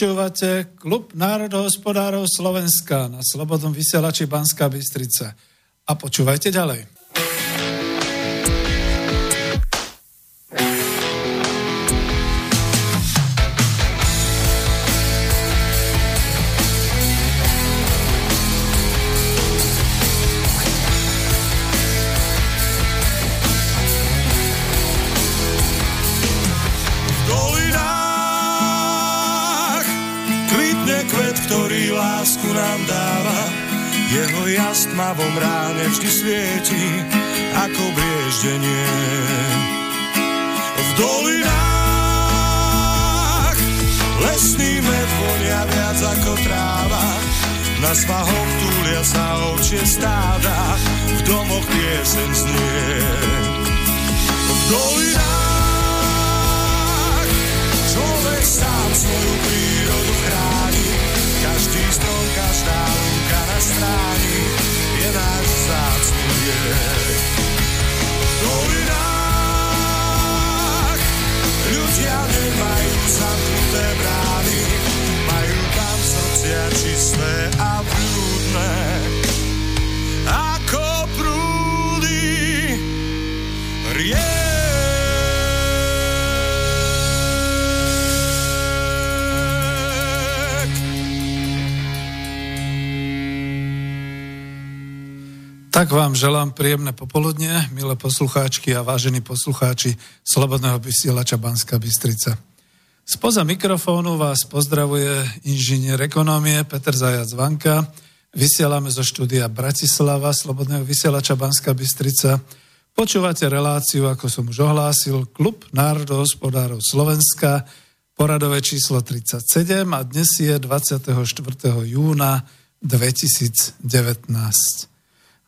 Počúvate Klub národohospodárov Slovenska na Slobodnom vysielači Banská Bystrica. A počúvajte ďalej. Vždy svieti, ako brieždenie. V dolinách lesný med vonia viac ako tráva, na svahoch túlia sa ovčie stáda, v domoch piesen znie. V dolinách človek sám svoju prírodu chráni, každý strom, každá good. it out. Tak vám želám príjemné popoludne, milé poslucháčky a vážení poslucháči Slobodného vysielača Banska Bystrica. Spoza mikrofónu vás pozdravuje inžinier ekonómie Peter Zajac Vanka. Vysielame zo štúdia Bratislava Slobodného vysielača Banska Bystrica. Počúvate reláciu, ako som už ohlásil, Klub národohospodárov Slovenska, poradové číslo 37 a dnes je 24. júna 2019.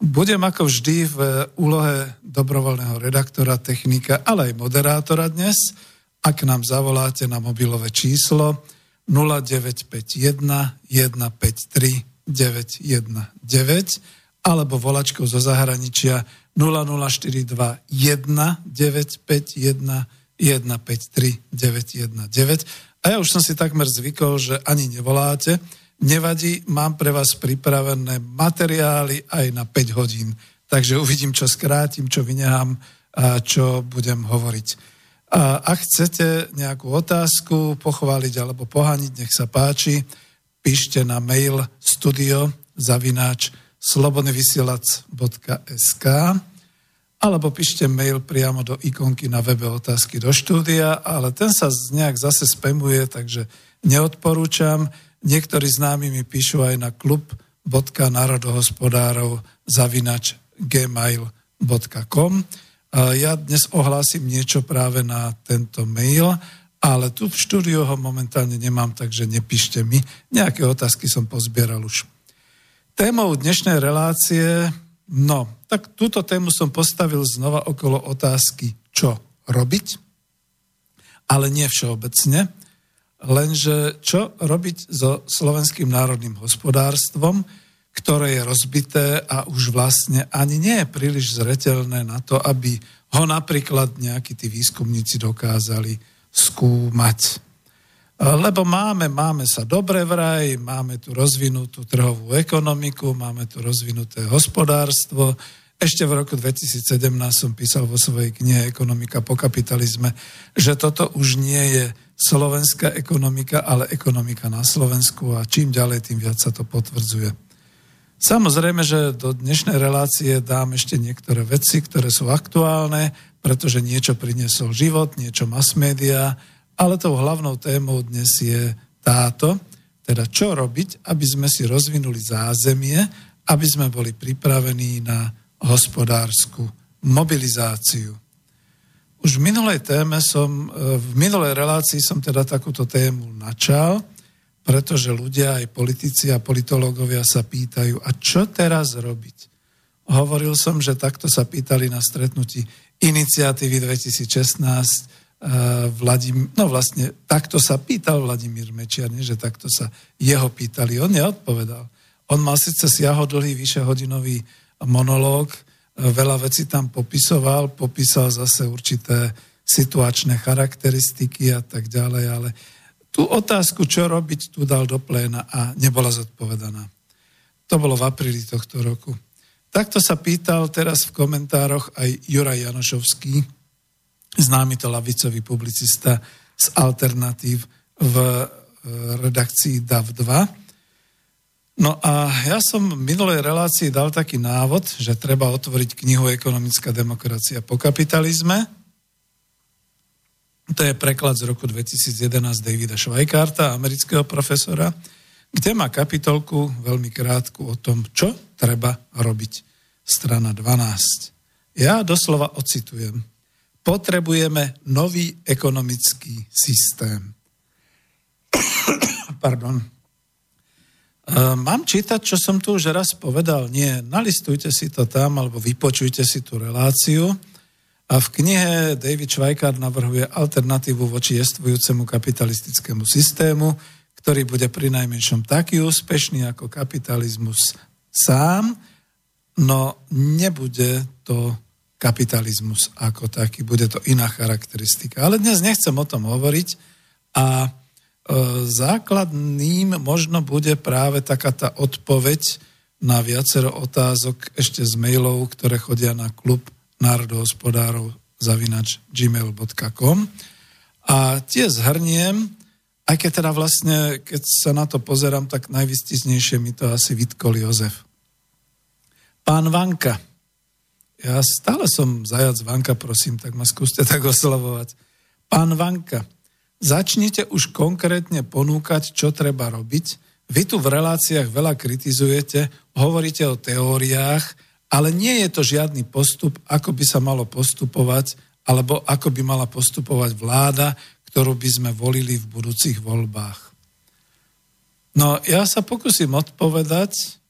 Budem ako vždy v úlohe dobrovoľného redaktora, technika, ale aj moderátora dnes. Ak nám zavoláte na mobilové číslo 0951 153 919 alebo volačkou zo zahraničia 0042 1951 153 919. A ja už som si takmer zvykol, že ani nevoláte, Nevadí, mám pre vás pripravené materiály aj na 5 hodín. Takže uvidím, čo skrátim, čo vynehám a čo budem hovoriť. A ak chcete nejakú otázku pochváliť alebo pohaniť, nech sa páči, píšte na mail studio zavináč slobodnyvysielac.sk alebo píšte mail priamo do ikonky na webe otázky do štúdia, ale ten sa nejak zase spamuje, takže neodporúčam. Niektorí známi mi píšu aj na klub.národohospodárov zavinač gmail.com. Ja dnes ohlásim niečo práve na tento mail, ale tu v štúdiu ho momentálne nemám, takže nepíšte mi. Nejaké otázky som pozbieral už. Témou dnešnej relácie, no, tak túto tému som postavil znova okolo otázky, čo robiť, ale nie všeobecne, Lenže čo robiť so slovenským národným hospodárstvom, ktoré je rozbité a už vlastne ani nie je príliš zretelné na to, aby ho napríklad nejakí tí výskumníci dokázali skúmať. Lebo máme, máme sa dobre vraj, máme tu rozvinutú trhovú ekonomiku, máme tu rozvinuté hospodárstvo. Ešte v roku 2017 som písal vo svojej knihe Ekonomika po kapitalizme, že toto už nie je slovenská ekonomika, ale ekonomika na Slovensku a čím ďalej, tým viac sa to potvrdzuje. Samozrejme, že do dnešnej relácie dám ešte niektoré veci, ktoré sú aktuálne, pretože niečo priniesol život, niečo mass media, ale tou hlavnou témou dnes je táto, teda čo robiť, aby sme si rozvinuli zázemie, aby sme boli pripravení na hospodárskú mobilizáciu. Už v minulej téme som, v minulej relácii som teda takúto tému načal, pretože ľudia, aj politici a politológovia sa pýtajú, a čo teraz robiť? Hovoril som, že takto sa pýtali na stretnutí iniciatívy 2016 uh, Vladim, no vlastne takto sa pýtal Vladimír Mečiar, nie, že takto sa jeho pýtali. On neodpovedal. On mal síce siahodlhý vyšehodinový monológ, uh, veľa vecí tam popisoval, popísal zase určité situačné charakteristiky a tak ďalej, ale tú otázku, čo robiť, tu dal do pléna a nebola zodpovedaná. To bolo v apríli tohto roku. Takto sa pýtal teraz v komentároch aj Juraj Janošovský, známy to lavicový publicista z Alternatív v e, redakcii DAV 2. No a ja som v minulej relácii dal taký návod, že treba otvoriť knihu Ekonomická demokracia po kapitalizme, to je preklad z roku 2011 Davida Schweikarta, amerického profesora, kde má kapitolku veľmi krátku o tom, čo treba robiť. Strana 12. Ja doslova ocitujem. Potrebujeme nový ekonomický systém. Pardon. E, mám čítať, čo som tu už raz povedal? Nie, nalistujte si to tam, alebo vypočujte si tú reláciu a v knihe David Schweikart navrhuje alternatívu voči jestvujúcemu kapitalistickému systému, ktorý bude pri najmenšom taký úspešný ako kapitalizmus sám, no nebude to kapitalizmus ako taký, bude to iná charakteristika. Ale dnes nechcem o tom hovoriť a základným možno bude práve taká tá odpoveď na viacero otázok ešte z mailov, ktoré chodia na klub národohospodárov zavinač gmail.com a tie zhrniem, aj keď teda vlastne, keď sa na to pozerám, tak najvystiznejšie mi to asi vytkol Jozef. Pán Vanka. Ja stále som zajac Vanka, prosím, tak ma skúste tak oslovovať. Pán Vanka, začnite už konkrétne ponúkať, čo treba robiť. Vy tu v reláciách veľa kritizujete, hovoríte o teóriách, ale nie je to žiadny postup, ako by sa malo postupovať, alebo ako by mala postupovať vláda, ktorú by sme volili v budúcich voľbách. No, ja sa pokúsim odpovedať,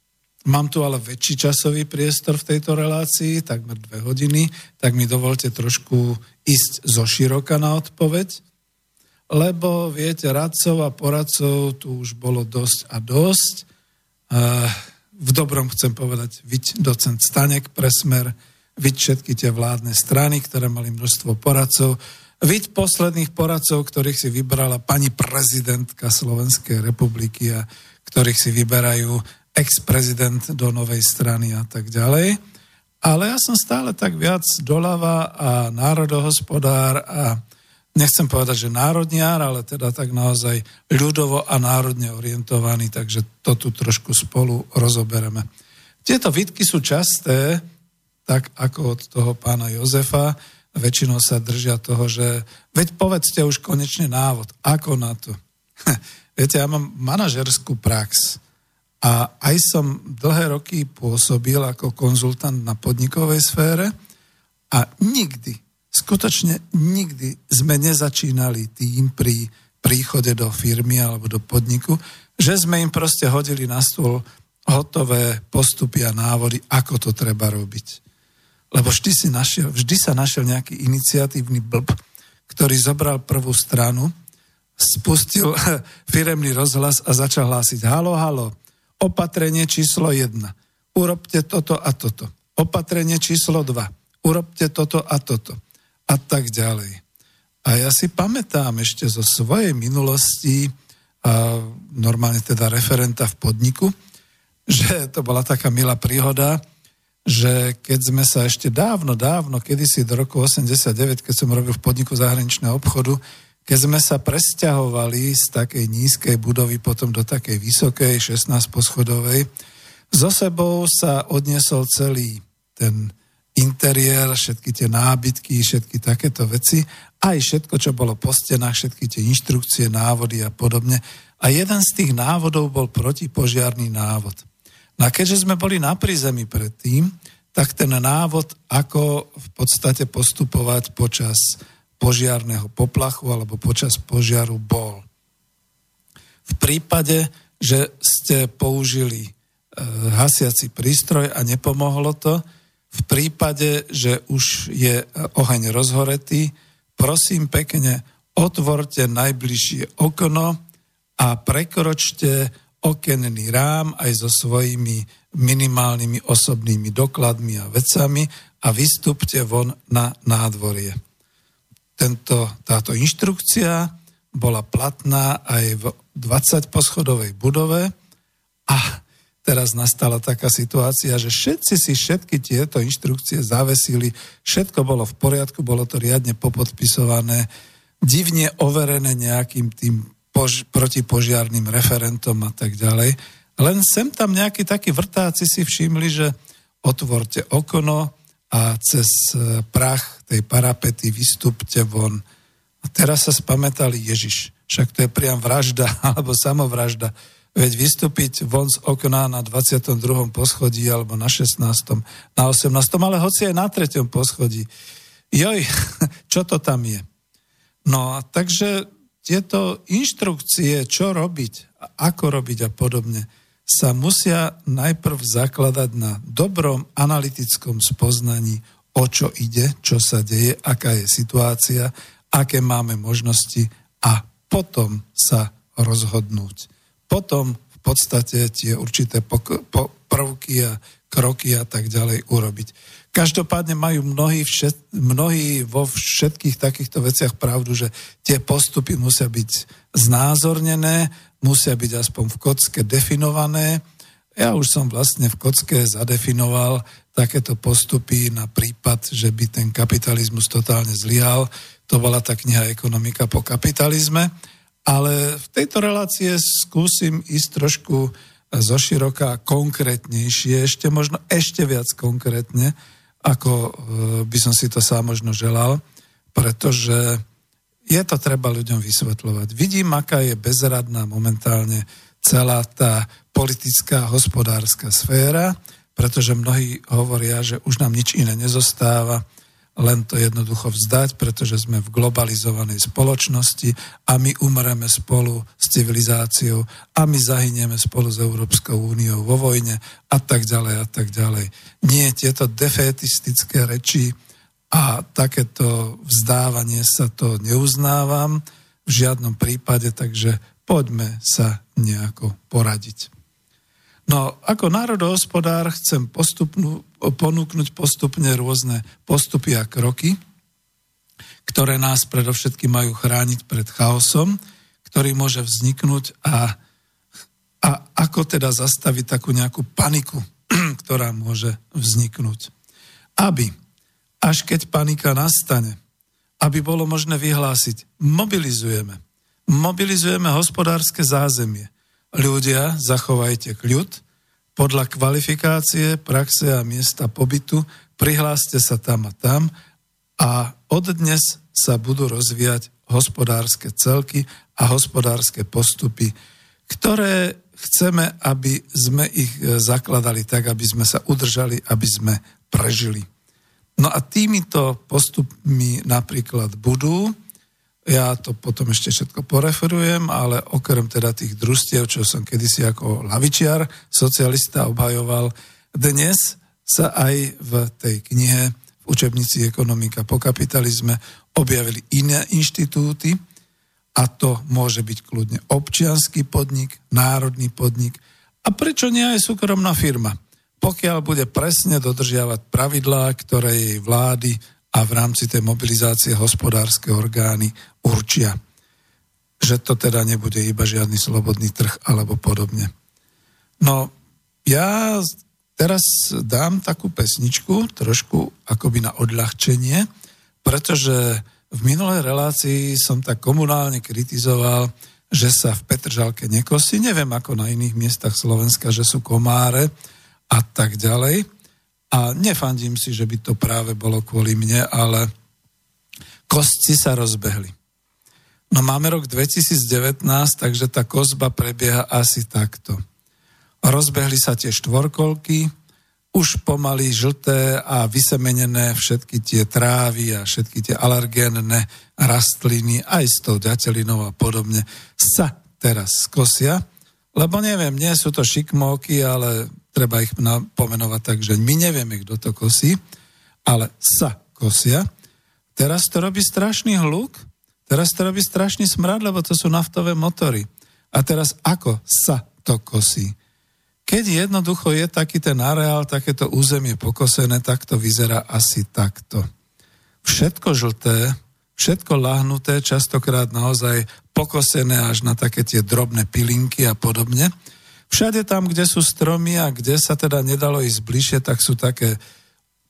mám tu ale väčší časový priestor v tejto relácii, takmer dve hodiny, tak mi dovolte trošku ísť zo široka na odpoveď, lebo viete, radcov a poradcov tu už bolo dosť a dosť. V dobrom chcem povedať, viď docent Stanek presmer, viď všetky tie vládne strany, ktoré mali množstvo poradcov, viď posledných poradcov, ktorých si vybrala pani prezidentka Slovenskej republiky a ktorých si vyberajú ex-prezident do novej strany a tak ďalej. Ale ja som stále tak viac doľava a národohospodár a nechcem povedať, že národniar, ale teda tak naozaj ľudovo a národne orientovaný, takže to tu trošku spolu rozobereme. Tieto výtky sú časté, tak ako od toho pána Jozefa, väčšinou sa držia toho, že veď povedzte už konečne návod, ako na to. Viete, ja mám manažerskú prax a aj som dlhé roky pôsobil ako konzultant na podnikovej sfére a nikdy skutočne nikdy sme nezačínali tým pri príchode do firmy alebo do podniku, že sme im proste hodili na stôl hotové postupy a návody, ako to treba robiť. Lebo vždy, si našiel, vždy sa našiel nejaký iniciatívny blb, ktorý zobral prvú stranu, spustil firemný rozhlas a začal hlásiť halo, halo, opatrenie číslo 1, urobte toto a toto. Opatrenie číslo 2, urobte toto a toto a tak ďalej. A ja si pamätám ešte zo svojej minulosti, a normálne teda referenta v podniku, že to bola taká milá príhoda, že keď sme sa ešte dávno, dávno, kedysi do roku 89, keď som robil v podniku zahraničného obchodu, keď sme sa presťahovali z takej nízkej budovy potom do takej vysokej, 16 poschodovej, so sebou sa odniesol celý ten interiér, všetky tie nábytky, všetky takéto veci, aj všetko, čo bolo po stenách, všetky tie inštrukcie, návody a podobne. A jeden z tých návodov bol protipožiarný návod. No a keďže sme boli na prízemí predtým, tak ten návod, ako v podstate postupovať počas požiarného poplachu alebo počas požiaru bol. V prípade, že ste použili e, hasiaci prístroj a nepomohlo to, v prípade, že už je oheň rozhoretý, prosím pekne, otvorte najbližšie okno a prekročte okenný rám aj so svojimi minimálnymi osobnými dokladmi a vecami a vystúpte von na nádvorie. Tento, táto inštrukcia bola platná aj v 20 poschodovej budove a teraz nastala taká situácia, že všetci si všetky tieto inštrukcie zavesili, všetko bolo v poriadku, bolo to riadne popodpisované, divne overené nejakým tým pož- protipožiarným referentom a tak ďalej. Len sem tam nejakí takí vrtáci si všimli, že otvorte okno a cez e, prach tej parapety vystúpte von. A teraz sa spamätali Ježiš. Však to je priam vražda alebo samovražda. Veď vystúpiť von z okna na 22. poschodí alebo na 16. na 18. ale hoci aj na 3. poschodí. Joj, čo to tam je? No a takže tieto inštrukcie, čo robiť, ako robiť a podobne, sa musia najprv zakladať na dobrom analytickom spoznaní, o čo ide, čo sa deje, aká je situácia, aké máme možnosti a potom sa rozhodnúť. Potom v podstate tie určité prvky a kroky a tak ďalej urobiť. Každopádne majú mnohí, všet, mnohí vo všetkých takýchto veciach pravdu, že tie postupy musia byť znázornené, musia byť aspoň v kocke definované. Ja už som vlastne v kocke zadefinoval takéto postupy na prípad, že by ten kapitalizmus totálne zlyhal. To bola tá kniha Ekonomika po kapitalizme. Ale v tejto relácie skúsim ísť trošku zoširoka konkrétnejšie, ešte možno ešte viac konkrétne, ako e, by som si to sám možno želal, pretože je to treba ľuďom vysvetľovať. Vidím, aká je bezradná momentálne celá tá politická, hospodárska sféra, pretože mnohí hovoria, že už nám nič iné nezostáva, len to jednoducho vzdať, pretože sme v globalizovanej spoločnosti a my umreme spolu s civilizáciou a my zahynieme spolu s Európskou úniou vo vojne a tak ďalej a tak ďalej. Nie, tieto defetistické reči a takéto vzdávanie sa to neuznávam v žiadnom prípade, takže poďme sa nejako poradiť. No, ako národohospodár chcem postupnú, ponúknuť postupne rôzne postupy a kroky, ktoré nás predovšetky majú chrániť pred chaosom, ktorý môže vzniknúť a, a ako teda zastaviť takú nejakú paniku, ktorá môže vzniknúť. Aby, až keď panika nastane, aby bolo možné vyhlásiť, mobilizujeme. Mobilizujeme hospodárske zázemie ľudia, zachovajte kľud, podľa kvalifikácie, praxe a miesta pobytu prihláste sa tam a tam a od dnes sa budú rozvíjať hospodárske celky a hospodárske postupy, ktoré chceme, aby sme ich e, zakladali tak, aby sme sa udržali, aby sme prežili. No a týmito postupmi napríklad budú ja to potom ešte všetko poreferujem, ale okrem teda tých družstiev, čo som kedysi ako lavičiar, socialista obhajoval, dnes sa aj v tej knihe v učebnici Ekonomika po kapitalizme objavili iné inštitúty a to môže byť kľudne občianský podnik, národný podnik a prečo nie aj súkromná firma. Pokiaľ bude presne dodržiavať pravidlá, ktoré jej vlády a v rámci tej mobilizácie hospodárske orgány určia, že to teda nebude iba žiadny slobodný trh alebo podobne. No, ja teraz dám takú pesničku, trošku akoby na odľahčenie, pretože v minulej relácii som tak komunálne kritizoval, že sa v Petržalke nekosí. Neviem ako na iných miestach Slovenska, že sú komáre a tak ďalej. A nefandím si, že by to práve bolo kvôli mne, ale kostci sa rozbehli. No máme rok 2019, takže tá kozba prebieha asi takto. Rozbehli sa tie štvorkolky, už pomaly žlté a vysemenené všetky tie trávy a všetky tie alergénne rastliny, aj s tou ďatelinou a podobne, sa teraz skosia. Lebo neviem, nie sú to šikmóky, ale treba ich pomenovať tak, že my nevieme, kto to kosí, ale sa kosia. Teraz to robí strašný hluk, teraz to robí strašný smrad, lebo to sú naftové motory. A teraz ako sa to kosí? Keď jednoducho je taký ten areál, takéto územie pokosené, tak to vyzerá asi takto. Všetko žlté, všetko lahnuté, častokrát naozaj pokosené až na také tie drobné pilinky a podobne. Všade tam, kde sú stromy a kde sa teda nedalo ísť bližšie, tak sú také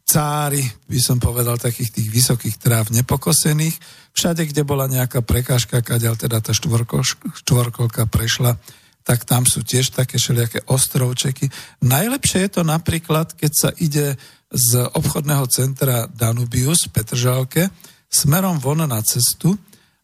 cáry, by som povedal, takých tých vysokých tráv nepokosených. Všade, kde bola nejaká prekážka, kadeľ teda tá štvorkolka prešla, tak tam sú tiež také všelijaké ostrovčeky. Najlepšie je to napríklad, keď sa ide z obchodného centra Danubius v Petržalke smerom von na cestu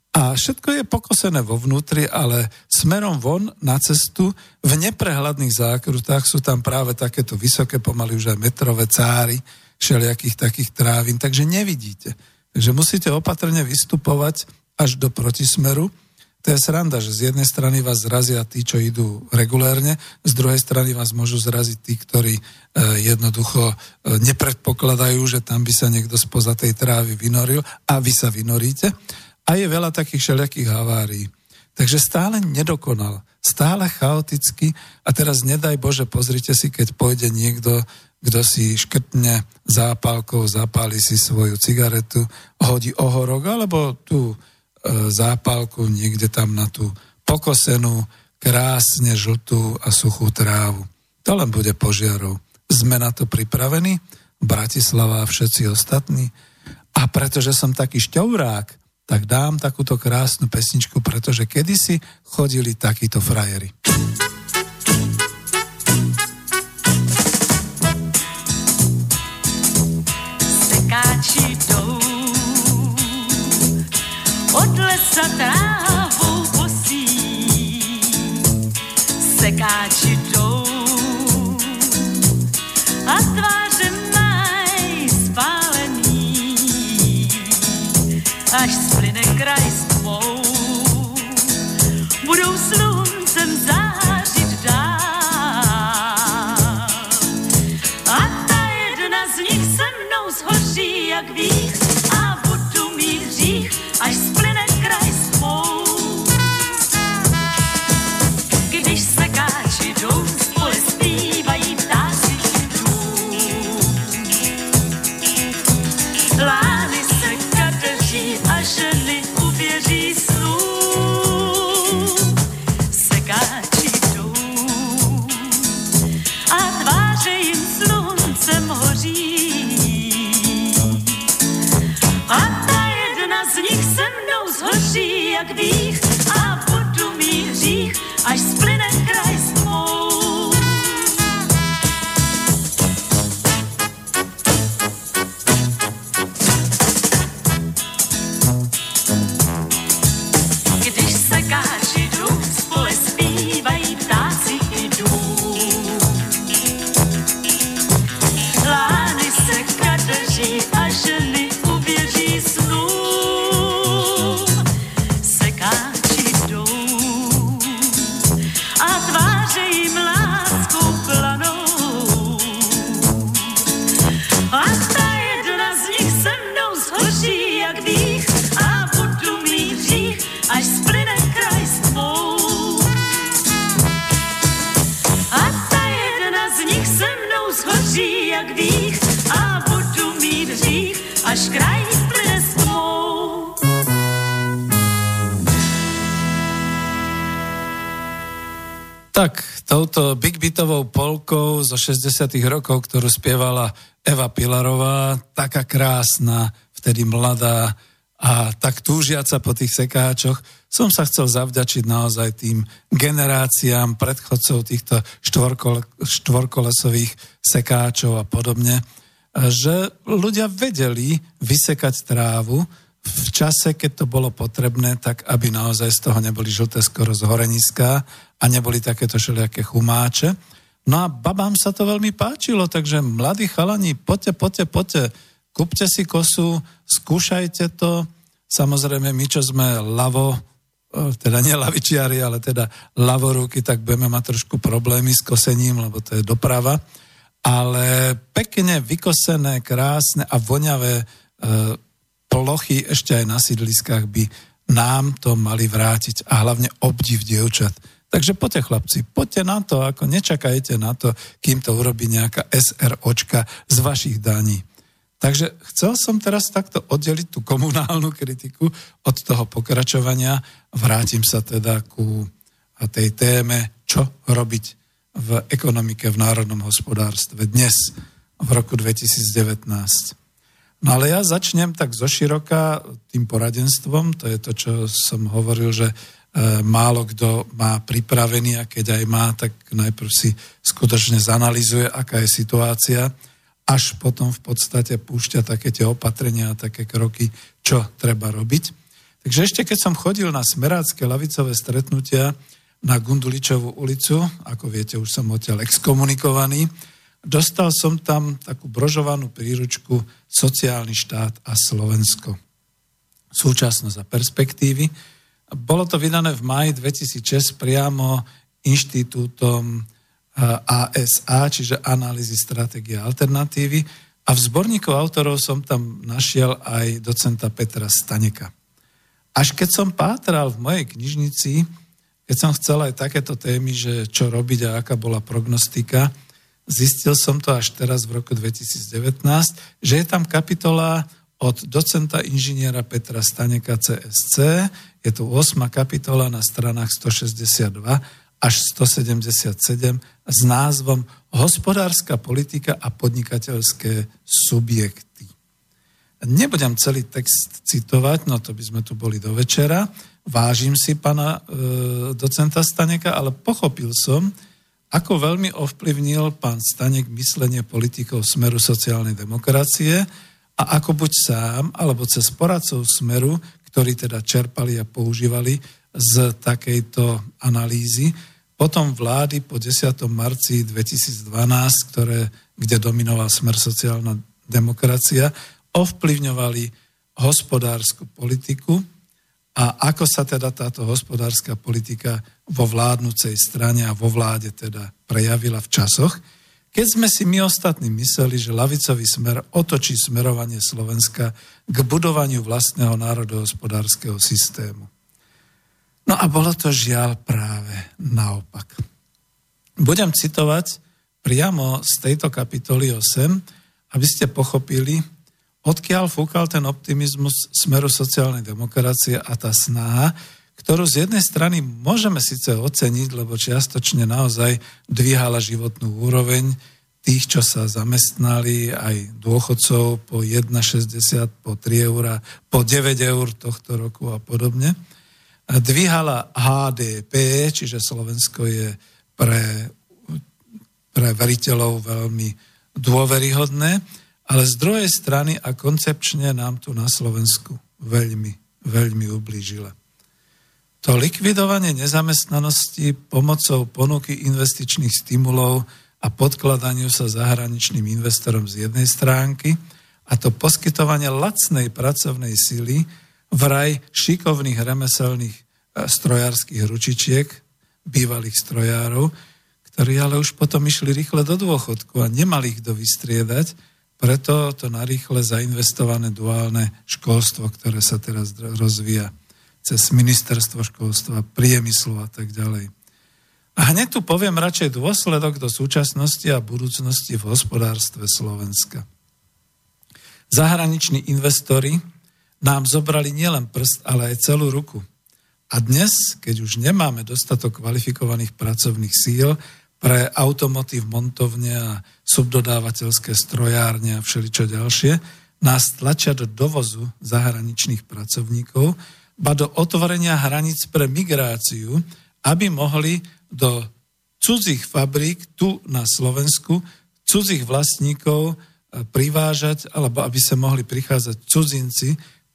a všetko je pokosené vo vnútri, ale smerom von na cestu v neprehľadných zákrutách sú tam práve takéto vysoké, pomaly už aj metrové cáry, všelijakých takých trávin, takže nevidíte. Takže musíte opatrne vystupovať až do protismeru, to je sranda, že z jednej strany vás zrazia tí, čo idú regulérne, z druhej strany vás môžu zraziť tí, ktorí e, jednoducho e, nepredpokladajú, že tam by sa niekto spoza tej trávy vynoril a vy sa vynoríte. A je veľa takých všelijakých havárií. Takže stále nedokonal, stále chaoticky a teraz nedaj Bože, pozrite si, keď pôjde niekto, kto si škrtne zápalkou, zapáli si svoju cigaretu, hodí ohorok alebo tú E, zápalku niekde tam na tú pokosenú, krásne žltú a suchú trávu. To len bude požiarov. Sme na to pripravení, Bratislava a všetci ostatní. A pretože som taký šťourák, tak dám takúto krásnu pesničku, pretože kedysi chodili takíto frajeri. Sekáči jdou od lesa trávou posí, sekáči jdou a tváře maj spálený, až grace. 60 rokov, ktorú spievala Eva Pilarová, taká krásna, vtedy mladá a tak túžiaca po tých sekáčoch, som sa chcel zavďačiť naozaj tým generáciám predchodcov týchto štvorkole, štvorkolesových sekáčov a podobne, že ľudia vedeli vysekať trávu, v čase, keď to bolo potrebné, tak aby naozaj z toho neboli žlté skoro zhoreniska a neboli takéto všelijaké chumáče. No a babám sa to veľmi páčilo, takže mladí chalani, poďte, poďte, poďte, kúpte si kosu, skúšajte to. Samozrejme, my, čo sme lavo, e, teda nie lavičiari, ale teda lavorúky, tak budeme mať trošku problémy s kosením, lebo to je doprava. Ale pekne vykosené, krásne a voňavé e, plochy ešte aj na sídliskách by nám to mali vrátiť a hlavne obdiv dievčat. Takže poďte chlapci, poďte na to, ako nečakajte na to, kým to urobí nejaká SROčka z vašich daní. Takže chcel som teraz takto oddeliť tú komunálnu kritiku od toho pokračovania. Vrátim sa teda ku tej téme, čo robiť v ekonomike, v národnom hospodárstve dnes, v roku 2019. No ale ja začnem tak zoširoka tým poradenstvom, to je to, čo som hovoril, že málo kto má pripravený a keď aj má, tak najprv si skutočne zanalizuje, aká je situácia, až potom v podstate púšťa také tie opatrenia a také kroky, čo treba robiť. Takže ešte keď som chodil na smerácké lavicové stretnutia na Gunduličovú ulicu, ako viete, už som odtiaľ exkomunikovaný, dostal som tam takú brožovanú príručku Sociálny štát a Slovensko. Súčasnosť a perspektívy. Bolo to vydané v maji 2006 priamo inštitútom ASA, eh, čiže Analýzy stratégie alternatívy. A v zborníku autorov som tam našiel aj docenta Petra Staneka. Až keď som pátral v mojej knižnici, keď som chcel aj takéto témy, že čo robiť a aká bola prognostika, zistil som to až teraz v roku 2019, že je tam kapitola od docenta inžiniera Petra Staneka CSC, je tu 8. kapitola na stranách 162 až 177 s názvom Hospodárska politika a podnikateľské subjekty. Nebudem celý text citovať, no to by sme tu boli do večera. Vážim si pana e, docenta Staneka, ale pochopil som, ako veľmi ovplyvnil pán Stanek myslenie politikov Smeru sociálnej demokracie a ako buď sám, alebo cez poradcov Smeru, ktorí teda čerpali a používali z takejto analýzy, potom vlády po 10. marci 2012, ktoré, kde dominoval Smer sociálna demokracia, ovplyvňovali hospodárskú politiku a ako sa teda táto hospodárska politika vo vládnucej strane a vo vláde teda prejavila v časoch, keď sme si my ostatní mysleli, že lavicový smer otočí smerovanie Slovenska k budovaniu vlastného národohospodárskeho systému. No a bolo to žiaľ práve naopak. Budem citovať priamo z tejto kapitoly 8, aby ste pochopili, odkiaľ fúkal ten optimizmus smeru sociálnej demokracie a tá snaha, ktorú z jednej strany môžeme síce oceniť, lebo čiastočne naozaj dvíhala životnú úroveň tých, čo sa zamestnali, aj dôchodcov po 1,60, po 3 eur, po 9 eur tohto roku a podobne. Dvíhala HDP, čiže Slovensko je pre, pre veriteľov veľmi dôveryhodné ale z druhej strany a koncepčne nám tu na Slovensku veľmi, veľmi ublížila. To likvidovanie nezamestnanosti pomocou ponuky investičných stimulov a podkladaniu sa zahraničným investorom z jednej stránky a to poskytovanie lacnej pracovnej sily vraj šikovných remeselných e, strojárskych ručičiek, bývalých strojárov, ktorí ale už potom išli rýchle do dôchodku a nemali ich kto vystriedať, preto to narýchle zainvestované duálne školstvo, ktoré sa teraz rozvíja cez ministerstvo školstva, priemyslu a tak ďalej. A hneď tu poviem radšej dôsledok do súčasnosti a budúcnosti v hospodárstve Slovenska. Zahraniční investori nám zobrali nielen prst, ale aj celú ruku. A dnes, keď už nemáme dostatok kvalifikovaných pracovných síl pre automotív montovne a subdodávateľské strojárne a všeličo ďalšie, nás tlačia do dovozu zahraničných pracovníkov, ba do otvorenia hraníc pre migráciu, aby mohli do cudzích fabrík tu na Slovensku, cudzích vlastníkov e, privážať, alebo aby sa mohli prichádzať cudzinci,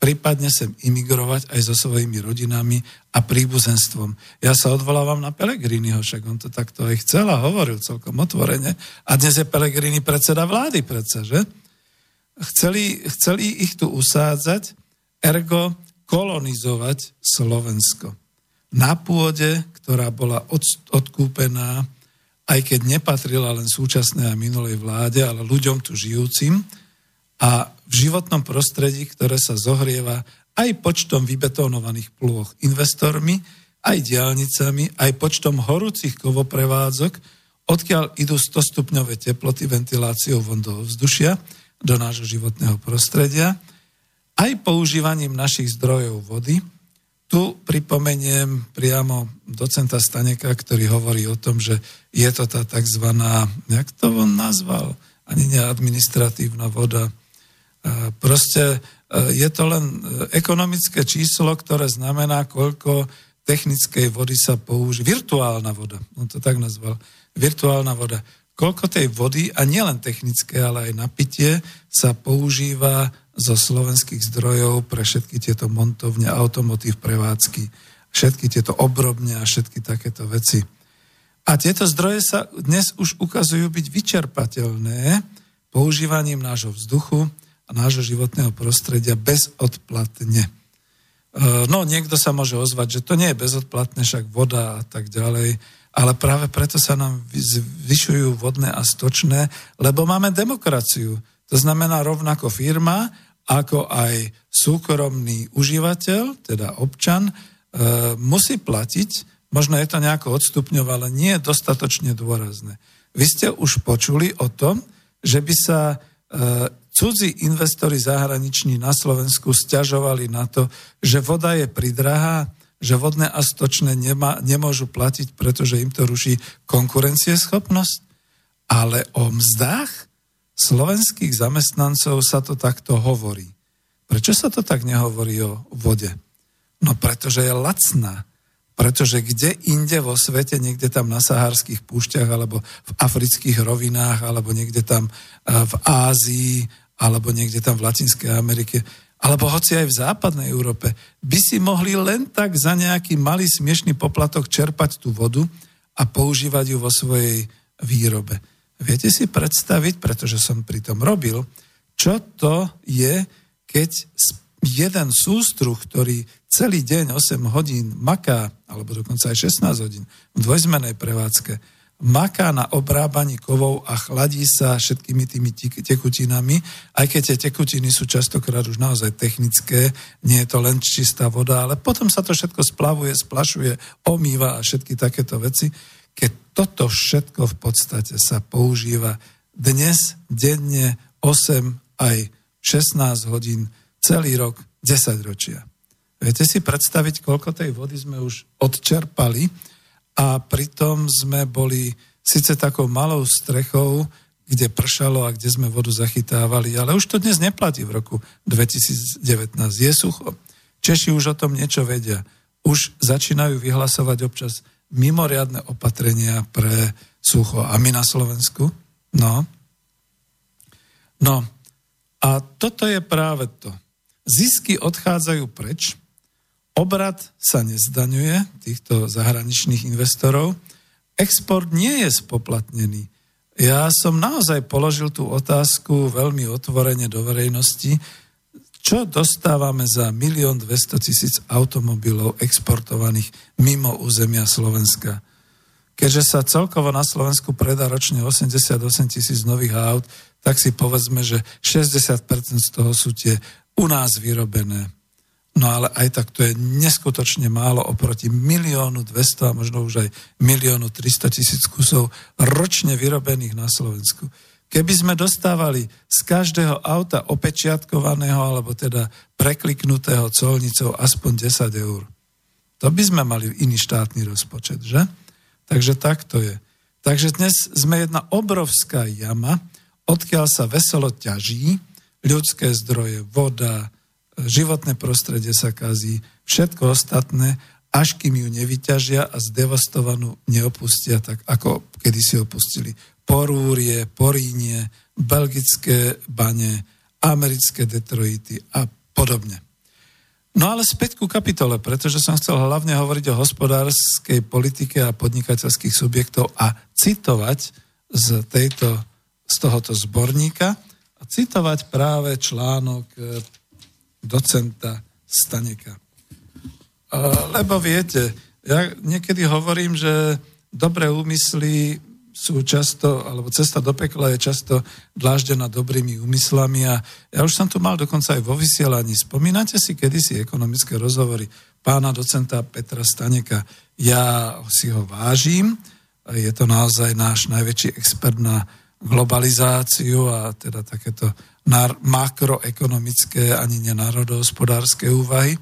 prípadne sem imigrovať aj so svojimi rodinami a príbuzenstvom. Ja sa odvolávam na Pelegriniho, však on to takto aj chcel a hovoril celkom otvorene. A dnes je Pelegrini predseda vlády predsa, že? Chceli, chceli ich tu usádzať, ergo kolonizovať Slovensko. Na pôde, ktorá bola od, odkúpená, aj keď nepatrila len súčasnej a minulej vláde, ale ľuďom tu žijúcim, a v životnom prostredí, ktoré sa zohrieva aj počtom vybetónovaných plôch investormi, aj diálnicami, aj počtom horúcich kovoprevádzok, odkiaľ idú 100-stupňové teploty ventiláciou von do vzdušia, do nášho životného prostredia, aj používaním našich zdrojov vody. Tu pripomeniem priamo docenta Staneka, ktorý hovorí o tom, že je to tá tzv. jak to on nazval, ani neadministratívna voda, Proste e, je to len e, ekonomické číslo, ktoré znamená, koľko technickej vody sa použije. Virtuálna voda, on to tak nazval. Virtuálna voda. Koľko tej vody, a nielen technické, ale aj napitie, sa používa zo slovenských zdrojov pre všetky tieto montovne, automotív, prevádzky, všetky tieto obrobne a všetky takéto veci. A tieto zdroje sa dnes už ukazujú byť vyčerpateľné používaním nášho vzduchu, a nášho životného prostredia bezodplatne. E, no, niekto sa môže ozvať, že to nie je bezodplatné, však voda a tak ďalej, ale práve preto sa nám zvyšujú vodné a stočné, lebo máme demokraciu. To znamená rovnako firma, ako aj súkromný užívateľ, teda občan, e, musí platiť, možno je to nejako odstupňové, ale nie je dostatočne dôrazné. Vy ste už počuli o tom, že by sa e, cudzí investori zahraniční na Slovensku stiažovali na to, že voda je pridrahá, že vodné a stočné nemá, nemôžu platiť, pretože im to ruší konkurencieschopnosť. Ale o mzdách slovenských zamestnancov sa to takto hovorí. Prečo sa to tak nehovorí o vode? No pretože je lacná. Pretože kde inde vo svete, niekde tam na sahárských púšťach, alebo v afrických rovinách, alebo niekde tam v Ázii, alebo niekde tam v Latinskej Amerike, alebo hoci aj v západnej Európe, by si mohli len tak za nejaký malý smiešný poplatok čerpať tú vodu a používať ju vo svojej výrobe. Viete si predstaviť, pretože som pri tom robil, čo to je, keď jeden sústruh, ktorý celý deň 8 hodín maká, alebo dokonca aj 16 hodín v dvojzmenej prevádzke, maká na obrábaní kovov a chladí sa všetkými tými tekutinami, aj keď tie tekutiny sú častokrát už naozaj technické, nie je to len čistá voda, ale potom sa to všetko splavuje, splašuje, omýva a všetky takéto veci. Keď toto všetko v podstate sa používa dnes, denne, 8 aj 16 hodín, celý rok, 10 ročia. Viete si predstaviť, koľko tej vody sme už odčerpali, a pritom sme boli síce takou malou strechou, kde pršalo a kde sme vodu zachytávali, ale už to dnes neplatí v roku 2019. Je sucho. Češi už o tom niečo vedia. Už začínajú vyhlasovať občas mimoriadne opatrenia pre sucho. A my na Slovensku? No. No. A toto je práve to. Zisky odchádzajú preč, Obrad sa nezdaňuje týchto zahraničných investorov. Export nie je spoplatnený. Ja som naozaj položil tú otázku veľmi otvorene do verejnosti, čo dostávame za 1 200 tisíc automobilov exportovaných mimo územia Slovenska. Keďže sa celkovo na Slovensku predá ročne 88 tisíc nových aut, tak si povedzme, že 60% z toho sú tie u nás vyrobené. No ale aj tak to je neskutočne málo oproti miliónu 200 a možno už aj miliónu 300 tisíc kusov ročne vyrobených na Slovensku. Keby sme dostávali z každého auta opečiatkovaného alebo teda prekliknutého colnicou aspoň 10 eur, To by sme mali iný štátny rozpočet, že? Takže tak to je. Takže dnes sme jedna obrovská jama, odkiaľ sa veselo ťaží, ľudské zdroje, voda, životné prostredie sa kazí, všetko ostatné, až kým ju nevyťažia a zdevastovanú neopustia, tak ako kedysi opustili Porúrie, Porínie, belgické bane, americké Detroity a podobne. No ale späť ku kapitole, pretože som chcel hlavne hovoriť o hospodárskej politike a podnikateľských subjektov a citovať z, tejto, z tohoto zborníka a citovať práve článok e, docenta Staneka. Lebo viete, ja niekedy hovorím, že dobré úmysly sú často, alebo cesta do pekla je často dláždená dobrými úmyslami a ja už som tu mal dokonca aj vo vysielaní. Spomínate si kedysi ekonomické rozhovory pána docenta Petra Staneka? Ja si ho vážim, je to naozaj náš najväčší expert na globalizáciu a teda takéto makroekonomické ani nenárodohospodárske úvahy.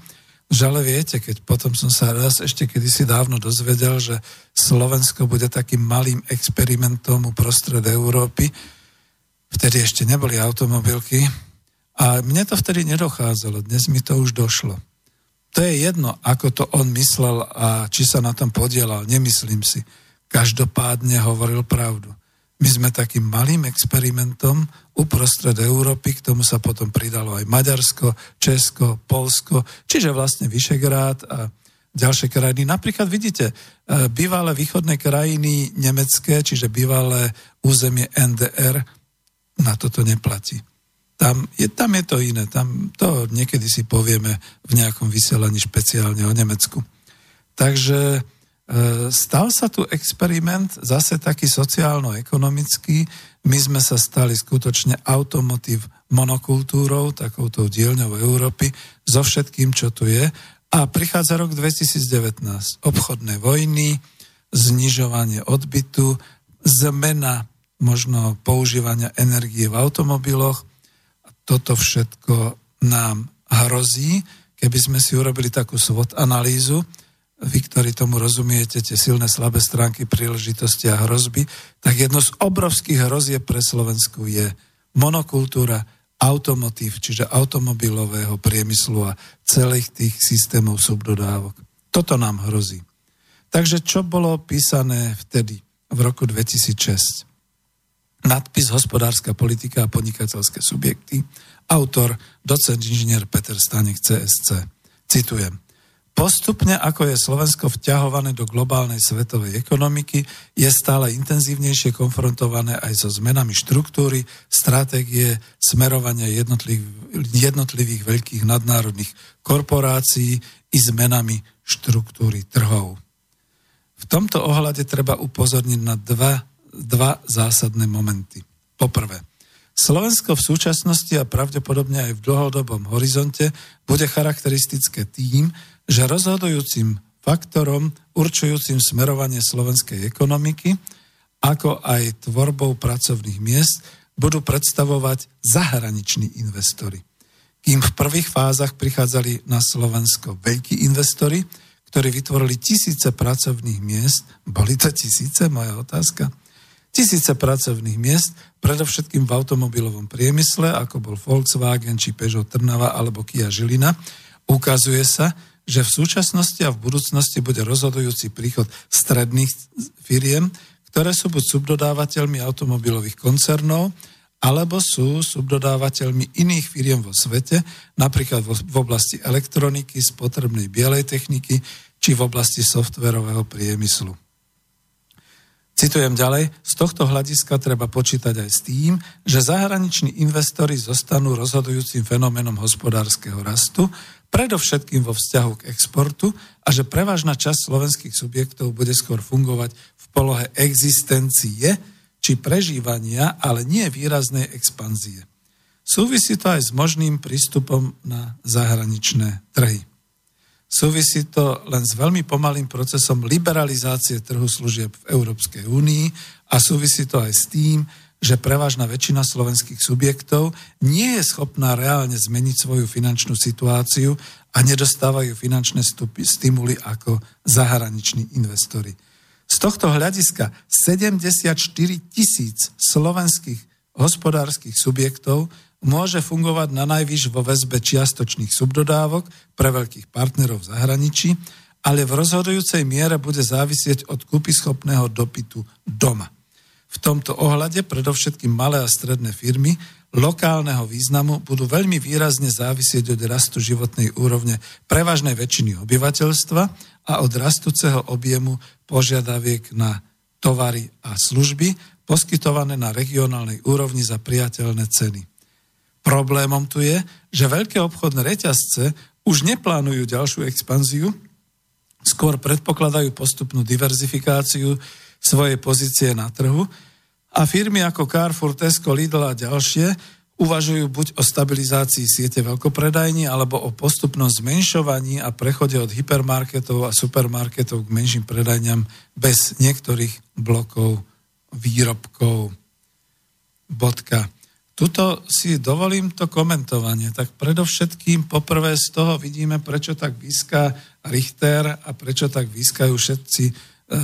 Že ale viete, keď potom som sa raz ešte kedysi dávno dozvedel, že Slovensko bude takým malým experimentom uprostred Európy, vtedy ešte neboli automobilky a mne to vtedy nedochádzalo, dnes mi to už došlo. To je jedno, ako to on myslel a či sa na tom podielal, nemyslím si. Každopádne hovoril pravdu. My sme takým malým experimentom uprostred Európy, k tomu sa potom pridalo aj Maďarsko, Česko, Polsko, čiže vlastne Vyšegrád a ďalšie krajiny. Napríklad vidíte, e, bývalé východné krajiny nemecké, čiže bývalé územie NDR, na toto neplatí. Tam je, tam je to iné, tam to niekedy si povieme v nejakom vysielaní špeciálne o Nemecku. Takže stal sa tu experiment, zase taký sociálno-ekonomický. My sme sa stali skutočne automotív monokultúrou, takouto dielňou Európy, so všetkým, čo tu je. A prichádza rok 2019. Obchodné vojny, znižovanie odbytu, zmena možno používania energie v automobiloch. Toto všetko nám hrozí, keby sme si urobili takú SWOT analýzu, vy, ktorí tomu rozumiete, tie silné, slabé stránky, príležitosti a hrozby, tak jedno z obrovských hrozieb pre Slovensku je monokultúra automotív, čiže automobilového priemyslu a celých tých systémov subdodávok. Toto nám hrozí. Takže čo bolo písané vtedy, v roku 2006? Nadpis Hospodárska politika a podnikateľské subjekty, autor, docent inžinier Peter Stanek CSC. Citujem. Postupne, ako je Slovensko vťahované do globálnej svetovej ekonomiky, je stále intenzívnejšie konfrontované aj so zmenami štruktúry, stratégie, smerovania jednotlivých, jednotlivých veľkých nadnárodných korporácií i zmenami štruktúry trhov. V tomto ohľade treba upozorniť na dva, dva zásadné momenty. Poprvé, Slovensko v súčasnosti a pravdepodobne aj v dlhodobom horizonte bude charakteristické tým, že rozhodujúcim faktorom určujúcim smerovanie slovenskej ekonomiky, ako aj tvorbou pracovných miest, budú predstavovať zahraniční investori. Kým v prvých fázach prichádzali na Slovensko veľkí investori, ktorí vytvorili tisíce pracovných miest, boli to tisíce, moja otázka, tisíce pracovných miest, predovšetkým v automobilovom priemysle, ako bol Volkswagen, či Peugeot Trnava alebo Kia Žilina, ukazuje sa, že v súčasnosti a v budúcnosti bude rozhodujúci príchod stredných firiem, ktoré sú buď subdodávateľmi automobilových koncernov, alebo sú subdodávateľmi iných firiem vo svete, napríklad v oblasti elektroniky, spotrebnej bielej techniky, či v oblasti softverového priemyslu. Citujem ďalej, z tohto hľadiska treba počítať aj s tým, že zahraniční investori zostanú rozhodujúcim fenoménom hospodárskeho rastu, predovšetkým vo vzťahu k exportu a že prevažná časť slovenských subjektov bude skôr fungovať v polohe existencie či prežívania, ale nie výraznej expanzie. Súvisí to aj s možným prístupom na zahraničné trhy. Súvisí to len s veľmi pomalým procesom liberalizácie trhu služieb v Európskej únii a súvisí to aj s tým, že prevažná väčšina slovenských subjektov nie je schopná reálne zmeniť svoju finančnú situáciu a nedostávajú finančné stupy, stimuly ako zahraniční investori. Z tohto hľadiska 74 tisíc slovenských hospodárskych subjektov môže fungovať na najvyš vo väzbe čiastočných subdodávok pre veľkých partnerov v zahraničí, ale v rozhodujúcej miere bude závisieť od kúpyschopného dopytu doma. V tomto ohľade predovšetkým malé a stredné firmy lokálneho významu budú veľmi výrazne závisieť od rastu životnej úrovne prevažnej väčšiny obyvateľstva a od rastúceho objemu požiadaviek na tovary a služby poskytované na regionálnej úrovni za priateľné ceny. Problémom tu je, že veľké obchodné reťazce už neplánujú ďalšiu expanziu, skôr predpokladajú postupnú diverzifikáciu svojej pozície na trhu a firmy ako Carrefour, Tesco, Lidl a ďalšie uvažujú buď o stabilizácii siete veľkopredajní alebo o postupnom zmenšovaní a prechode od hypermarketov a supermarketov k menším predajňam bez niektorých blokov výrobkov. Bodka. Tuto si dovolím to komentovanie. Tak predovšetkým poprvé z toho vidíme, prečo tak výská Richter a prečo tak výskajú všetci e,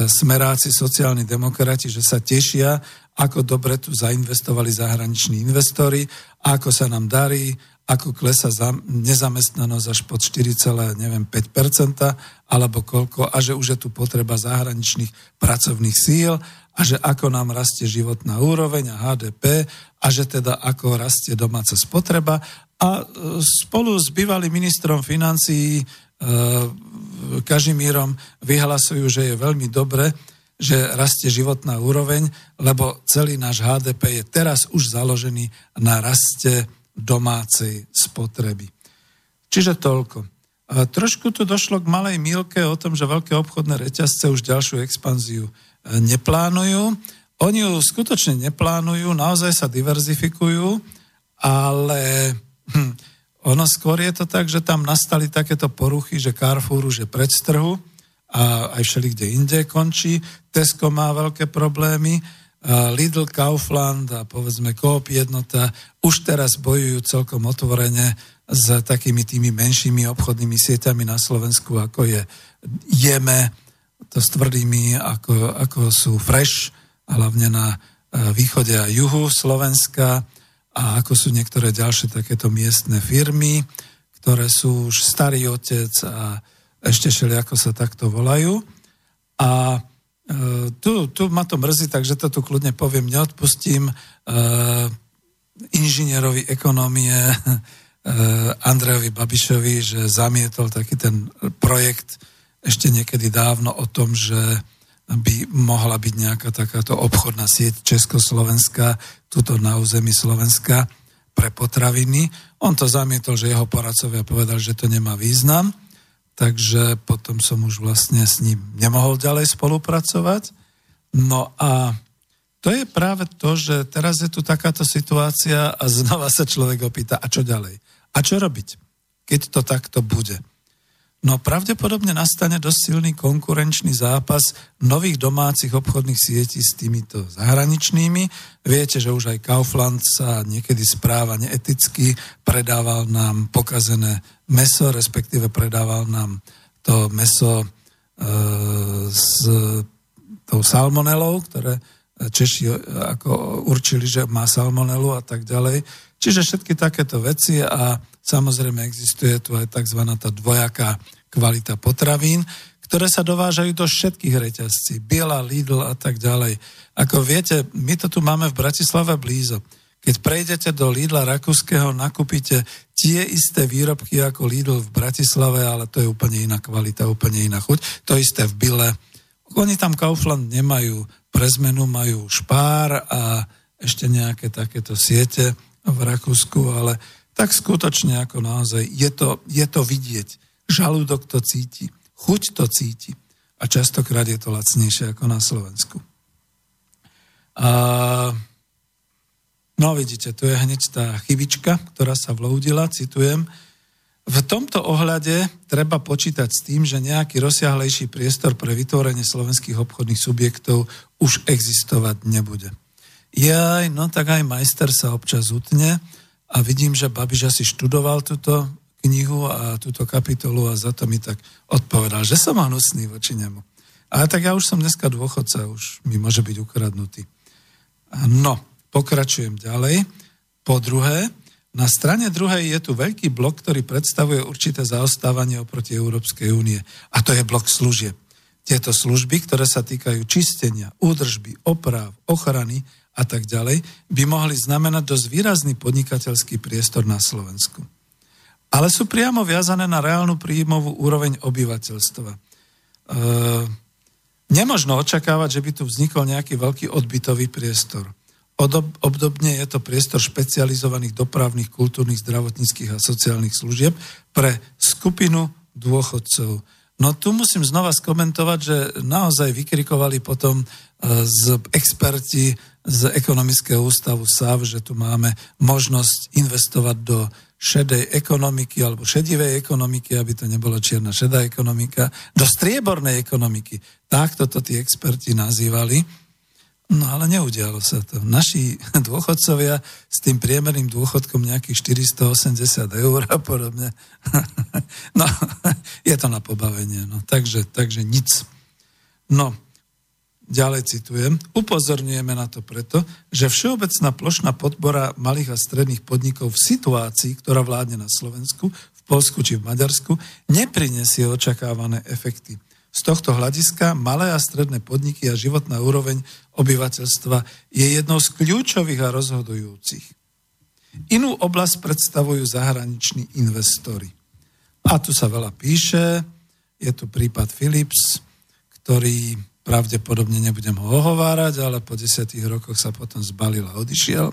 smeráci, sociálni demokrati, že sa tešia, ako dobre tu zainvestovali zahraniční investori, ako sa nám darí, ako klesa nezamestnanosť až pod 4,5%, alebo koľko, a že už je tu potreba zahraničných pracovných síl a že ako nám rastie životná úroveň a HDP a že teda ako rastie domáca spotreba. A e, spolu s bývalým ministrom financií E, Kažimírom vyhlasujú, že je veľmi dobre, že rastie životná úroveň, lebo celý náš HDP je teraz už založený na raste domácej spotreby. Čiže toľko. Trošku tu došlo k malej mílke o tom, že veľké obchodné reťazce už ďalšiu expanziu e, neplánujú. Oni ju skutočne neplánujú, naozaj sa diverzifikujú, ale hm, ono skôr je to tak, že tam nastali takéto poruchy, že Carrefour už je predstrhu a aj všeli kde inde končí. Tesco má veľké problémy, Lidl, Kaufland a povedzme Coop jednota už teraz bojujú celkom otvorene s takými tými menšími obchodnými sieťami na Slovensku, ako je Jeme, to s tvrdými, ako, ako sú Fresh, hlavne na e, východe a juhu Slovenska, a ako sú niektoré ďalšie takéto miestne firmy, ktoré sú už starý otec a ešte šeli, ako sa takto volajú. A e, tu, tu ma to mrzí, takže to tu kľudne poviem, neodpustím e, inžinierovi ekonomie e, Andrejovi Babišovi, že zamietol taký ten projekt ešte niekedy dávno o tom, že by mohla byť nejaká takáto obchodná sieť Československa, tuto na území Slovenska pre potraviny. On to zamietol, že jeho poradcovia povedali, že to nemá význam, takže potom som už vlastne s ním nemohol ďalej spolupracovať. No a to je práve to, že teraz je tu takáto situácia a znova sa človek opýta, a čo ďalej? A čo robiť, keď to takto bude? No pravdepodobne nastane dosť silný konkurenčný zápas nových domácich obchodných sietí s týmito zahraničnými. Viete, že už aj Kaufland sa niekedy správa neeticky, predával nám pokazené meso, respektíve predával nám to meso e, s tou salmonelou, ktoré Češi ako určili, že má salmonelu a tak ďalej. Čiže všetky takéto veci a samozrejme existuje tu aj tzv. tá dvojaká kvalita potravín, ktoré sa dovážajú do všetkých reťazcí, Biela, Lidl a tak ďalej. Ako viete, my to tu máme v Bratislave blízo. Keď prejdete do Lidla Rakúskeho, nakúpite tie isté výrobky ako Lidl v Bratislave, ale to je úplne iná kvalita, úplne iná chuť. To isté v Bile. Oni tam Kaufland nemajú, pre zmenu majú špár a ešte nejaké takéto siete v Rakúsku, ale tak skutočne ako naozaj je to, je to vidieť. Žalúdok to cíti, chuť to cíti a častokrát je to lacnejšie ako na Slovensku. A, no vidíte, tu je hneď tá chybička, ktorá sa vloudila, citujem, v tomto ohľade treba počítať s tým, že nejaký rozsiahlejší priestor pre vytvorenie slovenských obchodných subjektov už existovať nebude. Jaj, no tak aj majster sa občas utne a vidím, že Babiš asi študoval túto knihu a túto kapitolu a za to mi tak odpovedal, že som hnusný voči nemu. Ale tak ja už som dneska dôchodca, už mi môže byť ukradnutý. No, pokračujem ďalej. Po druhé, na strane druhej je tu veľký blok, ktorý predstavuje určité zaostávanie oproti Európskej únie. A to je blok služieb. Tieto služby, ktoré sa týkajú čistenia, údržby, oprav, ochrany a tak ďalej, by mohli znamenať dosť výrazný podnikateľský priestor na Slovensku. Ale sú priamo viazané na reálnu príjmovú úroveň obyvateľstva. E, nemožno očakávať, že by tu vznikol nejaký veľký odbytový priestor. Obdobne je to priestor špecializovaných dopravných, kultúrnych, zdravotníckých a sociálnych služieb pre skupinu dôchodcov. No tu musím znova skomentovať, že naozaj vykrikovali potom e, z experti z ekonomického ústavu SAV, že tu máme možnosť investovať do šedej ekonomiky alebo šedivej ekonomiky, aby to nebolo čierna šedá ekonomika, do striebornej ekonomiky. Takto to tí experti nazývali. No ale neudialo sa to. Naši dôchodcovia s tým priemerným dôchodkom nejakých 480 eur a podobne. No, je to na pobavenie. No, takže, takže nic. No, ďalej citujem. Upozorňujeme na to preto, že všeobecná plošná podpora malých a stredných podnikov v situácii, ktorá vládne na Slovensku, v Polsku či v Maďarsku, neprinesie očakávané efekty. Z tohto hľadiska malé a stredné podniky a životná úroveň obyvateľstva je jednou z kľúčových a rozhodujúcich. Inú oblasť predstavujú zahraniční investori. A tu sa veľa píše, je tu prípad Philips, ktorý pravdepodobne nebudem ho ohovárať, ale po desiatich rokoch sa potom zbalil a odišiel.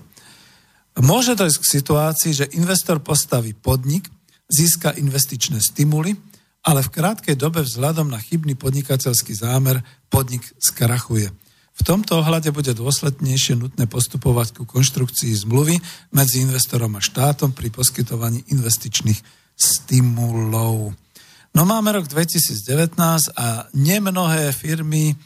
Môže dojsť k situácii, že investor postaví podnik, získa investičné stimuly, ale v krátkej dobe vzhľadom na chybný podnikateľský zámer podnik skrachuje. V tomto ohľade bude dôslednejšie nutné postupovať ku konštrukcii zmluvy medzi investorom a štátom pri poskytovaní investičných stimulov. No máme rok 2019 a nemnohé firmy uh,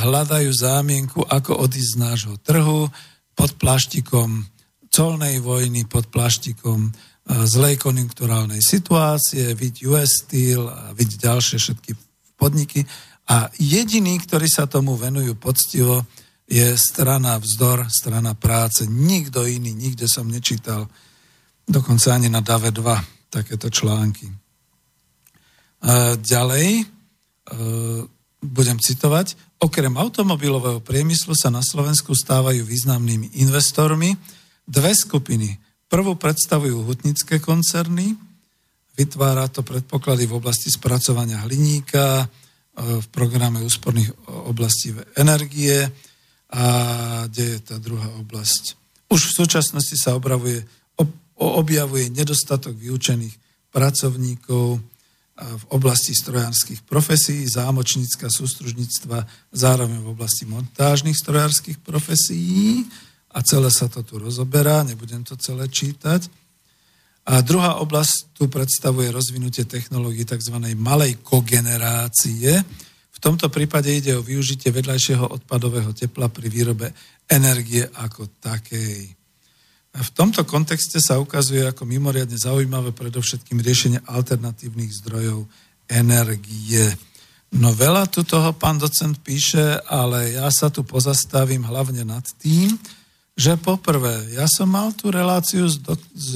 hľadajú zámienku, ako odísť z nášho trhu pod pláštikom colnej vojny, pod pláštikom zlej konjunkturálnej situácie, viď US Steel a viď ďalšie všetky podniky. A jediný, ktorí sa tomu venujú poctivo, je strana vzdor, strana práce. Nikto iný, nikde som nečítal, dokonca ani na DAVE 2 takéto články. Ďalej, e, budem citovať, okrem automobilového priemyslu sa na Slovensku stávajú významnými investormi. Dve skupiny. Prvú predstavujú hutnické koncerny, vytvára to predpoklady v oblasti spracovania hliníka, e, v programe úsporných oblastí energie. A kde je tá druhá oblasť. Už v súčasnosti sa obravuje, objavuje nedostatok vyučených pracovníkov v oblasti strojárskych profesí, zámočnícka sústružníctva, zároveň v oblasti montážnych strojárskych profesí a celé sa to tu rozoberá, nebudem to celé čítať. A druhá oblasť tu predstavuje rozvinutie technológií tzv. malej kogenerácie. V tomto prípade ide o využitie vedľajšieho odpadového tepla pri výrobe energie ako takej. V tomto kontexte sa ukazuje ako mimoriadne zaujímavé predovšetkým riešenie alternatívnych zdrojov energie. No veľa tu toho pán docent píše, ale ja sa tu pozastavím hlavne nad tým, že poprvé, ja som mal tú reláciu s, dok- s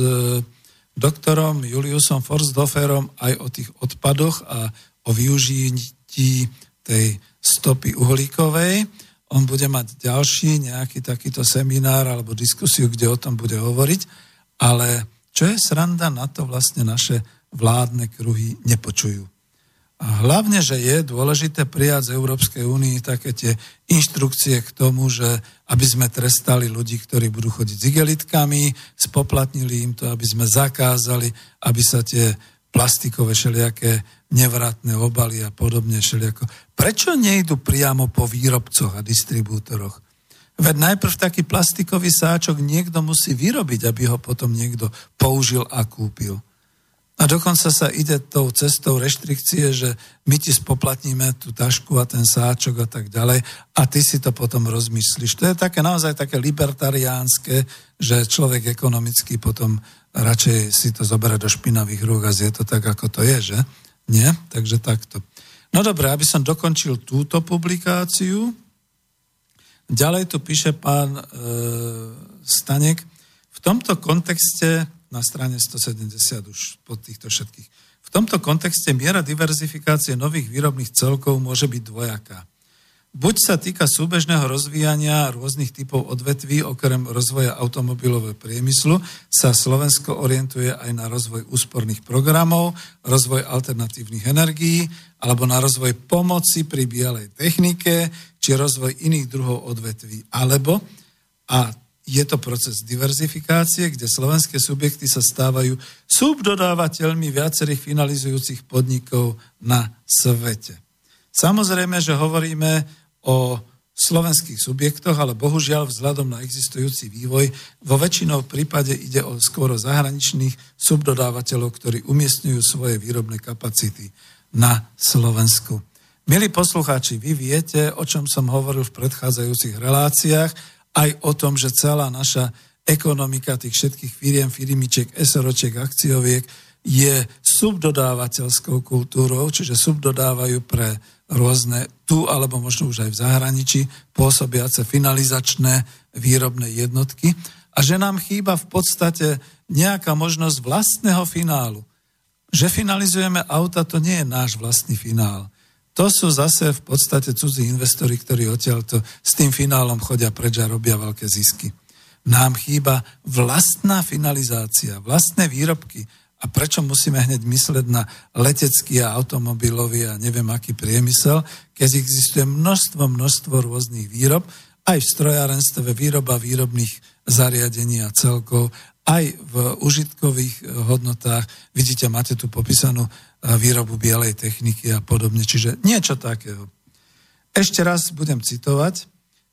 doktorom Juliusom Forsdoferom aj o tých odpadoch a o využití tej stopy uhlíkovej. On bude mať ďalší nejaký takýto seminár alebo diskusiu, kde o tom bude hovoriť, ale čo je sranda, na to vlastne naše vládne kruhy nepočujú. A hlavne, že je dôležité prijať z Európskej únii také tie inštrukcie k tomu, že aby sme trestali ľudí, ktorí budú chodiť s igelitkami, spoplatnili im to, aby sme zakázali, aby sa tie plastikové všelijaké nevratné obaly a podobne všelijako. Prečo nejdu priamo po výrobcoch a distribútoroch? Veď najprv taký plastikový sáčok niekto musí vyrobiť, aby ho potom niekto použil a kúpil. A dokonca sa ide tou cestou reštrikcie, že my ti spoplatníme tú tašku a ten sáčok a tak ďalej a ty si to potom rozmyslíš. To je také naozaj také libertariánske, že človek ekonomicky potom radšej si to zoberie do špinavých rúk a zje to tak, ako to je, že? Nie? Takže takto. No dobre, aby som dokončil túto publikáciu. Ďalej tu píše pán e, Stanek. V tomto kontexte na strane 170 už po týchto všetkých. V tomto kontexte miera diverzifikácie nových výrobných celkov môže byť dvojaká. Buď sa týka súbežného rozvíjania rôznych typov odvetví, okrem rozvoja automobilového priemyslu, sa Slovensko orientuje aj na rozvoj úsporných programov, rozvoj alternatívnych energií, alebo na rozvoj pomoci pri bielej technike, či rozvoj iných druhov odvetví. Alebo, a je to proces diverzifikácie, kde slovenské subjekty sa stávajú subdodávateľmi viacerých finalizujúcich podnikov na svete. Samozrejme, že hovoríme o slovenských subjektoch, ale bohužiaľ vzhľadom na existujúci vývoj vo väčšinou prípade ide o skôr zahraničných subdodávateľov, ktorí umiestňujú svoje výrobné kapacity na Slovensku. Milí poslucháči, vy viete, o čom som hovoril v predchádzajúcich reláciách, aj o tom, že celá naša ekonomika tých všetkých firiem, firmičiek, SROčiek, akcioviek je subdodávateľskou kultúrou, čiže subdodávajú pre rôzne tu alebo možno už aj v zahraničí pôsobiace finalizačné výrobné jednotky a že nám chýba v podstate nejaká možnosť vlastného finálu. Že finalizujeme auta, to nie je náš vlastný finál. To sú zase v podstate cudzí investori, ktorí odtiaľto s tým finálom chodia preč a robia veľké zisky. Nám chýba vlastná finalizácia, vlastné výrobky. A prečo musíme hneď mysleť na letecký a automobilový a neviem aký priemysel, keď existuje množstvo, množstvo rôznych výrob, aj v strojárenstve výroba výrobných zariadení a celkov, aj v užitkových hodnotách. Vidíte, máte tu popísanú výrobu bielej techniky a podobne. Čiže niečo takého. Ešte raz budem citovať.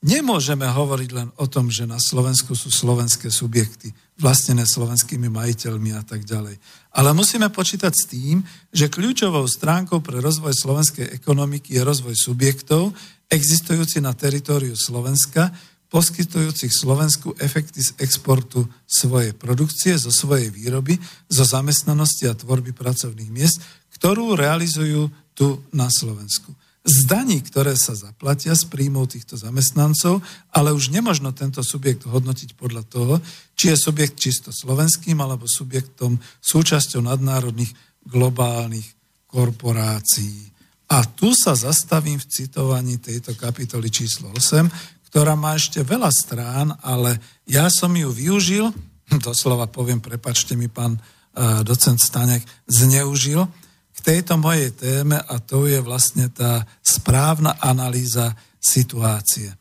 Nemôžeme hovoriť len o tom, že na Slovensku sú slovenské subjekty, vlastnené slovenskými majiteľmi a tak ďalej. Ale musíme počítať s tým, že kľúčovou stránkou pre rozvoj slovenskej ekonomiky je rozvoj subjektov, existujúci na teritóriu Slovenska, poskytujúcich Slovensku efekty z exportu svojej produkcie, zo svojej výroby, zo zamestnanosti a tvorby pracovných miest, ktorú realizujú tu na Slovensku. Z daní, ktoré sa zaplatia z príjmov týchto zamestnancov, ale už nemožno tento subjekt hodnotiť podľa toho, či je subjekt čisto slovenským alebo subjektom súčasťou nadnárodných globálnych korporácií. A tu sa zastavím v citovaní tejto kapitoly číslo 8, ktorá má ešte veľa strán, ale ja som ju využil, doslova poviem, prepačte mi pán uh, docent Stanek, zneužil k tejto mojej téme a to je vlastne tá správna analýza situácie.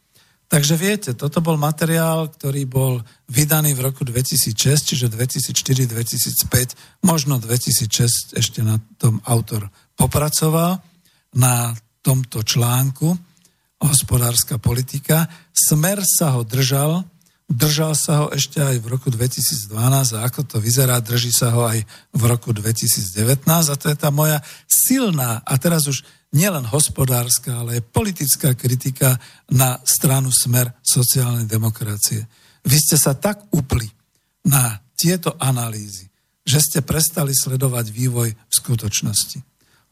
Takže viete, toto bol materiál, ktorý bol vydaný v roku 2006, čiže 2004-2005, možno 2006 ešte na tom autor popracoval, na tomto článku hospodárska politika. Smer sa ho držal, držal sa ho ešte aj v roku 2012 a ako to vyzerá, drží sa ho aj v roku 2019 a to je tá moja silná a teraz už nielen hospodárska, ale aj politická kritika na stranu smer sociálnej demokracie. Vy ste sa tak upli na tieto analýzy, že ste prestali sledovať vývoj v skutočnosti.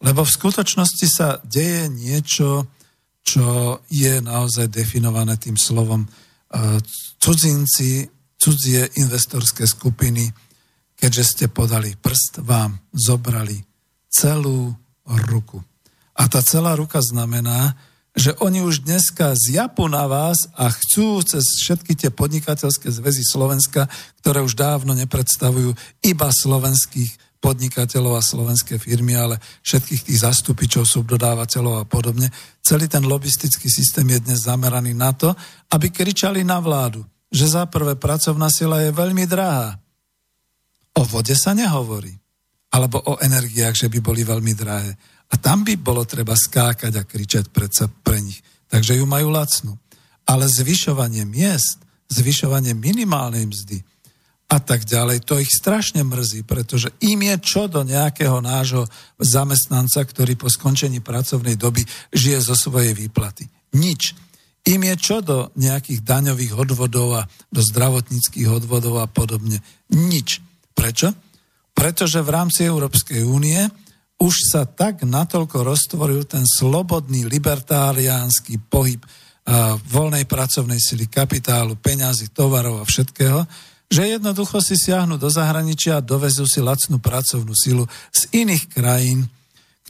Lebo v skutočnosti sa deje niečo, čo je naozaj definované tým slovom e, cudzinci, cudzie investorské skupiny, keďže ste podali prst, vám zobrali celú ruku. A tá celá ruka znamená, že oni už dneska zjapu na vás a chcú cez všetky tie podnikateľské zväzy Slovenska, ktoré už dávno nepredstavujú iba slovenských podnikateľov a slovenské firmy, ale všetkých tých zastúpičov, subdodávateľov a podobne. Celý ten lobistický systém je dnes zameraný na to, aby kričali na vládu, že za prvé pracovná sila je veľmi drahá. O vode sa nehovorí. Alebo o energiách, že by boli veľmi drahé. A tam by bolo treba skákať a kričať predsa pre nich. Takže ju majú lacnú. Ale zvyšovanie miest, zvyšovanie minimálnej mzdy, a tak ďalej. To ich strašne mrzí, pretože im je čo do nejakého nášho zamestnanca, ktorý po skončení pracovnej doby žije zo svojej výplaty. Nič. Im je čo do nejakých daňových odvodov a do zdravotníckých odvodov a podobne. Nič. Prečo? Pretože v rámci Európskej únie už sa tak natoľko roztvoril ten slobodný libertáriánsky pohyb voľnej pracovnej sily, kapitálu, peňazí, tovarov a všetkého, že jednoducho si siahnu do zahraničia a dovezú si lacnú pracovnú silu z iných krajín,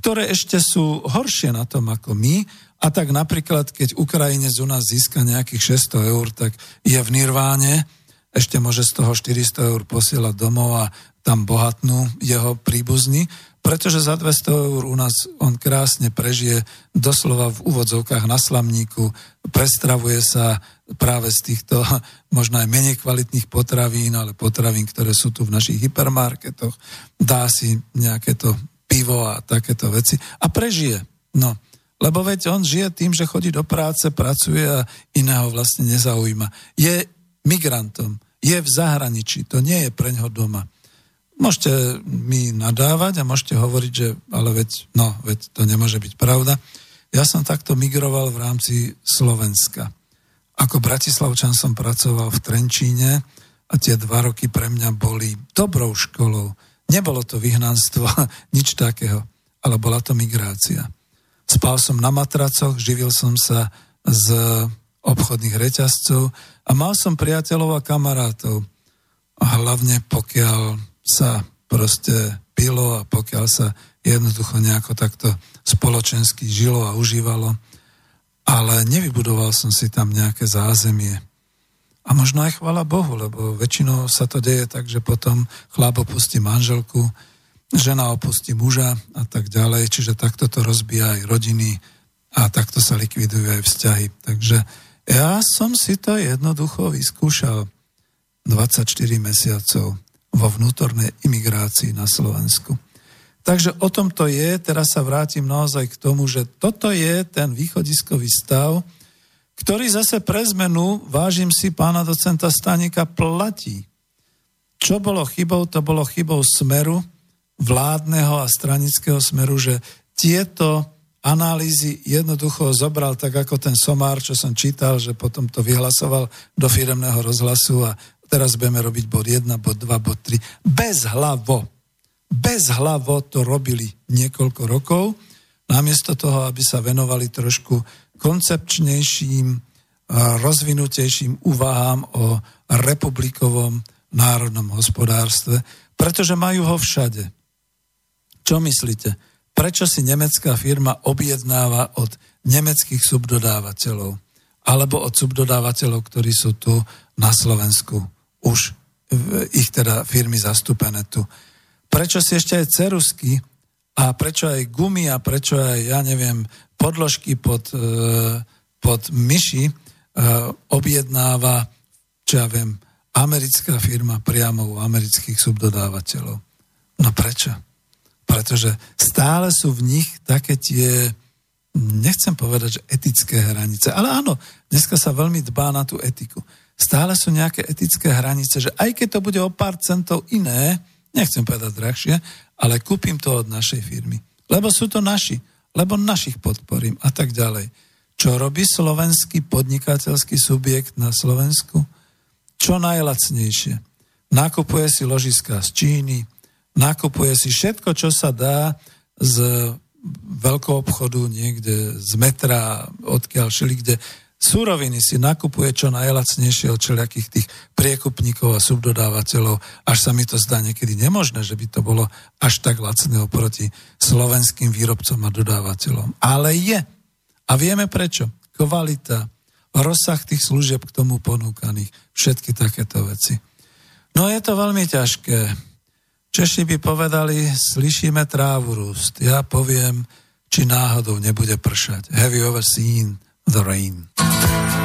ktoré ešte sú horšie na tom ako my. A tak napríklad, keď Ukrajinec u nás získa nejakých 600 eur, tak je v Nirváne, ešte môže z toho 400 eur posielať domov a tam bohatnú jeho príbuzní pretože za 200 eur u nás on krásne prežije doslova v úvodzovkách na slamníku, prestravuje sa práve z týchto možno aj menej kvalitných potravín, ale potravín, ktoré sú tu v našich hypermarketoch, dá si nejaké to pivo a takéto veci a prežije. No, lebo veď on žije tým, že chodí do práce, pracuje a iného vlastne nezaujíma. Je migrantom, je v zahraničí, to nie je pre ňoho doma. Môžete mi nadávať a môžete hovoriť, že ale veď, no, veď to nemôže byť pravda. Ja som takto migroval v rámci Slovenska. Ako bratislavčan som pracoval v Trenčíne a tie dva roky pre mňa boli dobrou školou. Nebolo to vyhnanstvo, nič takého, ale bola to migrácia. Spal som na matracoch, živil som sa z obchodných reťazcov a mal som priateľov a kamarátov. A hlavne pokiaľ sa proste pilo a pokiaľ sa jednoducho nejako takto spoločensky žilo a užívalo, ale nevybudoval som si tam nejaké zázemie. A možno aj chvala Bohu, lebo väčšinou sa to deje tak, že potom chlap opustí manželku, žena opustí muža a tak ďalej, čiže takto to rozbíja aj rodiny a takto sa likvidujú aj vzťahy. Takže ja som si to jednoducho vyskúšal 24 mesiacov vo vnútornej imigrácii na Slovensku. Takže o tom to je, teraz sa vrátim naozaj k tomu, že toto je ten východiskový stav, ktorý zase pre zmenu, vážim si pána docenta Stanika, platí. Čo bolo chybou, to bolo chybou smeru, vládneho a stranického smeru, že tieto analýzy jednoducho zobral tak ako ten somár, čo som čítal, že potom to vyhlasoval do firemného rozhlasu a teraz budeme robiť bod 1, bod 2, bod 3. Bez hlavo. Bez hlavo to robili niekoľko rokov, namiesto toho, aby sa venovali trošku koncepčnejším, rozvinutejším úvahám o republikovom národnom hospodárstve, pretože majú ho všade. Čo myslíte? Prečo si nemecká firma objednáva od nemeckých subdodávateľov? Alebo od subdodávateľov, ktorí sú tu na Slovensku už ich teda firmy zastúpené tu. Prečo si ešte aj cerusky a prečo aj gumy a prečo aj, ja neviem, podložky pod, e, pod myši e, objednáva, čo ja viem, americká firma priamo u amerických subdodávateľov. No prečo? Pretože stále sú v nich také tie, nechcem povedať, že etické hranice, ale áno, dneska sa veľmi dbá na tú etiku stále sú nejaké etické hranice, že aj keď to bude o pár centov iné, nechcem povedať drahšie, ale kúpim to od našej firmy. Lebo sú to naši, lebo našich podporím a tak ďalej. Čo robí slovenský podnikateľský subjekt na Slovensku? Čo najlacnejšie. Nakupuje si ložiska z Číny, nakupuje si všetko, čo sa dá z veľkou obchodu niekde z metra, odkiaľ šili, kde Súroviny si nakupuje čo najlacnejšie od všelijakých tých priekupníkov a subdodávateľov, až sa mi to zdá niekedy nemožné, že by to bolo až tak lacné oproti slovenským výrobcom a dodávateľom. Ale je. A vieme prečo. Kvalita, rozsah tých služieb k tomu ponúkaných, všetky takéto veci. No je to veľmi ťažké. Češi by povedali, slyšíme trávu rúst. Ja poviem, či náhodou nebude pršať. Have you ever seen the rain.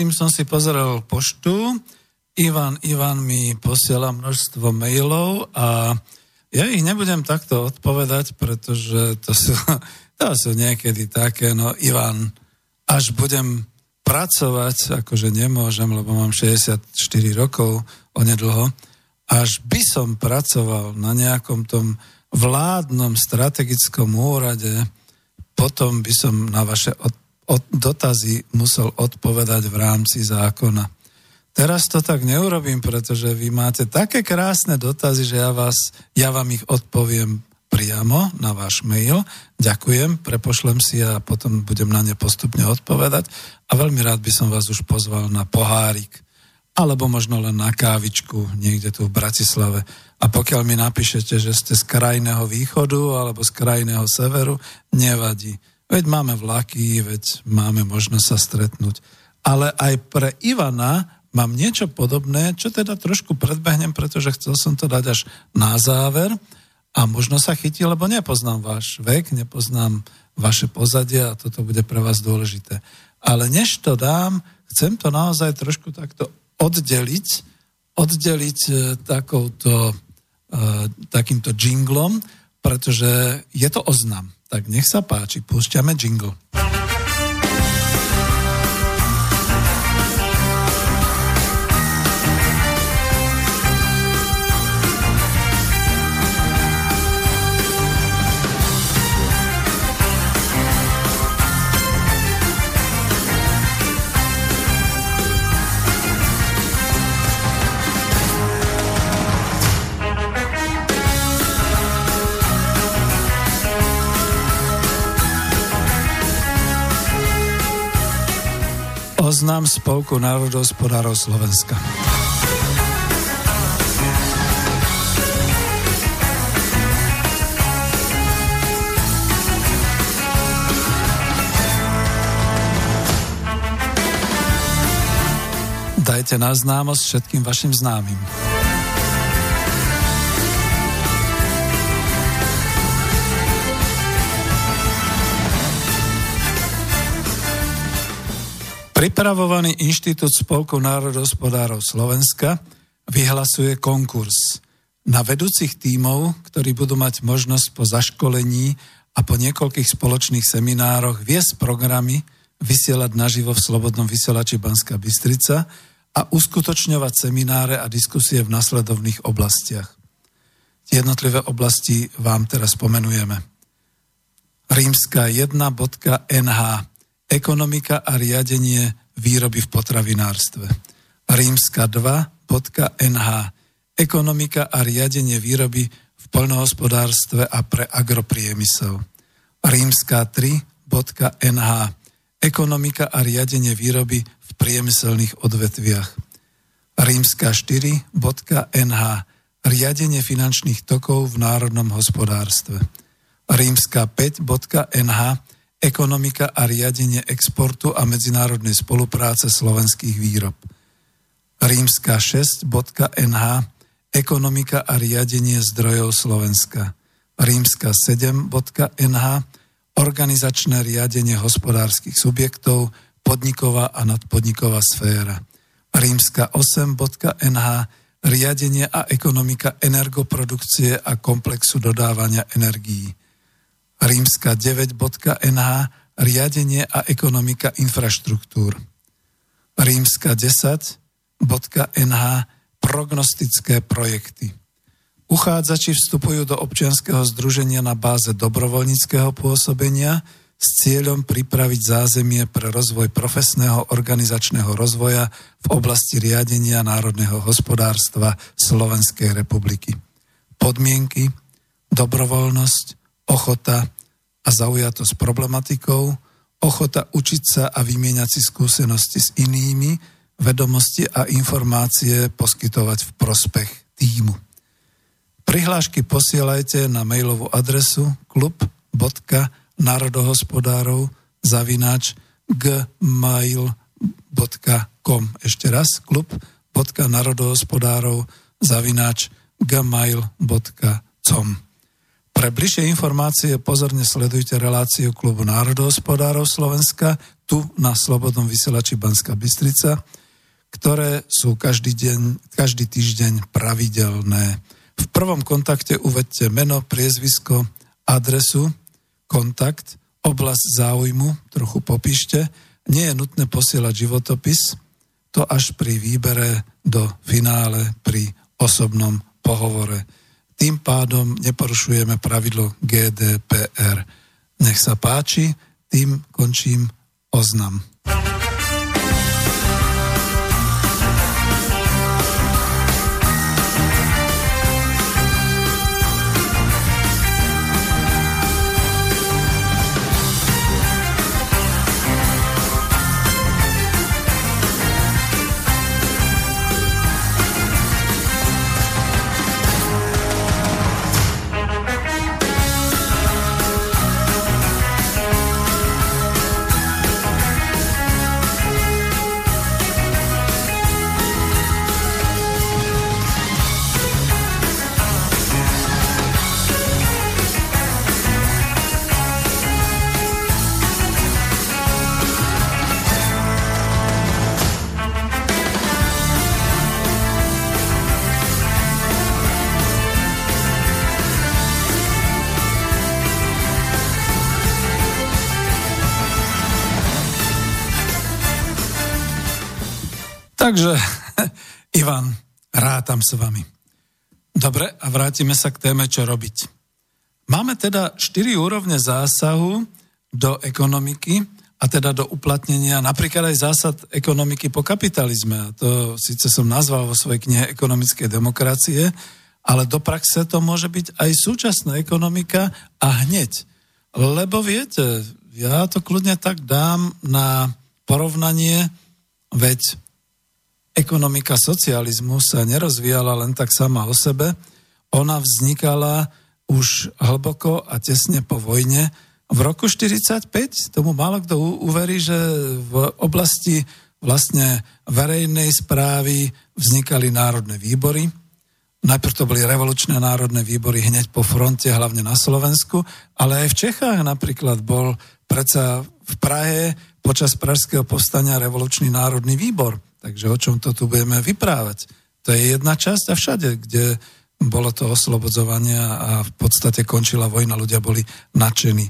Tým som si pozrel poštu. Ivan, Ivan mi posiela množstvo mailov a ja ich nebudem takto odpovedať, pretože to sú, to sú niekedy také, no Ivan, až budem pracovať, akože nemôžem, lebo mám 64 rokov onedlho, až by som pracoval na nejakom tom vládnom strategickom úrade, potom by som na vaše od, od, dotazy musel odpovedať v rámci zákona. Teraz to tak neurobím, pretože vy máte také krásne dotazy, že ja, vás, ja vám ich odpoviem priamo na váš mail. Ďakujem, prepošlem si a potom budem na ne postupne odpovedať. A veľmi rád by som vás už pozval na pohárik alebo možno len na kávičku niekde tu v Bratislave. A pokiaľ mi napíšete, že ste z krajného východu alebo z krajného severu, nevadí. Veď máme vlaky, veď máme možnosť sa stretnúť. Ale aj pre Ivana mám niečo podobné, čo teda trošku predbehnem, pretože chcel som to dať až na záver a možno sa chytí, lebo nepoznám váš vek, nepoznám vaše pozadie a toto bude pre vás dôležité. Ale než to dám, chcem to naozaj trošku takto oddeliť, oddeliť e, takouto takýmto jinglom, pretože je to oznam. Tak nech sa páči, púšťame jingle. Oznám Spolku národohospodárov Slovenska. Dajte na známosť všetkým vašim známym. Pripravovaný Inštitút Spolku národospodárov Slovenska vyhlasuje konkurs na vedúcich tímov, ktorí budú mať možnosť po zaškolení a po niekoľkých spoločných seminároch viesť programy, vysielať naživo v Slobodnom vysielači Banská Bystrica a uskutočňovať semináre a diskusie v nasledovných oblastiach. Jednotlivé oblasti vám teraz pomenujeme. Rímska 1.nh Ekonomika a riadenie výroby v potravinárstve. Rímska 2.nh Ekonomika a riadenie výroby v poľnohospodárstve a pre agropriemysel. Rímska 3.nh Ekonomika a riadenie výroby v priemyselných odvetviach. Rímska 4.nh Riadenie finančných tokov v národnom hospodárstve. Rímska 5.nh ekonomika a riadenie exportu a medzinárodnej spolupráce slovenských výrob. Rímska 6.nh Ekonomika a riadenie zdrojov Slovenska. Rímska 7.nh Organizačné riadenie hospodárskych subjektov, podniková a nadpodniková sféra. Rímska 8.nh Riadenie a ekonomika energoprodukcie a komplexu dodávania energií rímska 9.nh riadenie a ekonomika infraštruktúr. Rímska 10.nh prognostické projekty. Uchádzači vstupujú do občianského združenia na báze dobrovoľníckého pôsobenia s cieľom pripraviť zázemie pre rozvoj profesného organizačného rozvoja v oblasti riadenia národného hospodárstva Slovenskej republiky. Podmienky, dobrovoľnosť, ochota a zaujatosť problematikou, ochota učiť sa a vymieňať si skúsenosti s inými, vedomosti a informácie poskytovať v prospech týmu. Prihlášky posielajte na mailovú adresu klub.národohospodárov zavináč gmail.com Ešte raz klub.národohospodárov zavináč gmail.com Pre bližšie informácie pozorne sledujte reláciu Klubu národohospodárov Slovenska tu na Slobodnom vysielači Banska Bystrica, ktoré sú každý, deň, každý týždeň pravidelné. V prvom kontakte uvedte meno, priezvisko, adresu, kontakt, oblasť záujmu, trochu popíšte. Nie je nutné posielať životopis, to až pri výbere do finále pri osobnom pohovore. Tým pádom neporušujeme pravidlo GDPR. Nech sa páči, tým končím oznam. Takže, Ivan, rátam s vami. Dobre, a vrátime sa k téme, čo robiť. Máme teda štyri úrovne zásahu do ekonomiky a teda do uplatnenia napríklad aj zásad ekonomiky po kapitalizme. A to síce som nazval vo svojej knihe Ekonomické demokracie, ale do praxe to môže byť aj súčasná ekonomika a hneď. Lebo viete, ja to kľudne tak dám na porovnanie, veď ekonomika socializmu sa nerozvíjala len tak sama o sebe, ona vznikala už hlboko a tesne po vojne. V roku 1945 tomu málo kto uverí, že v oblasti vlastne verejnej správy vznikali národné výbory. Najprv to boli revolučné národné výbory hneď po fronte, hlavne na Slovensku, ale aj v Čechách napríklad bol predsa v Prahe počas Pražského povstania revolučný národný výbor – Takže o čom to tu budeme vyprávať? To je jedna časť a všade, kde bolo to oslobodzovanie a v podstate končila vojna, ľudia boli nadšení.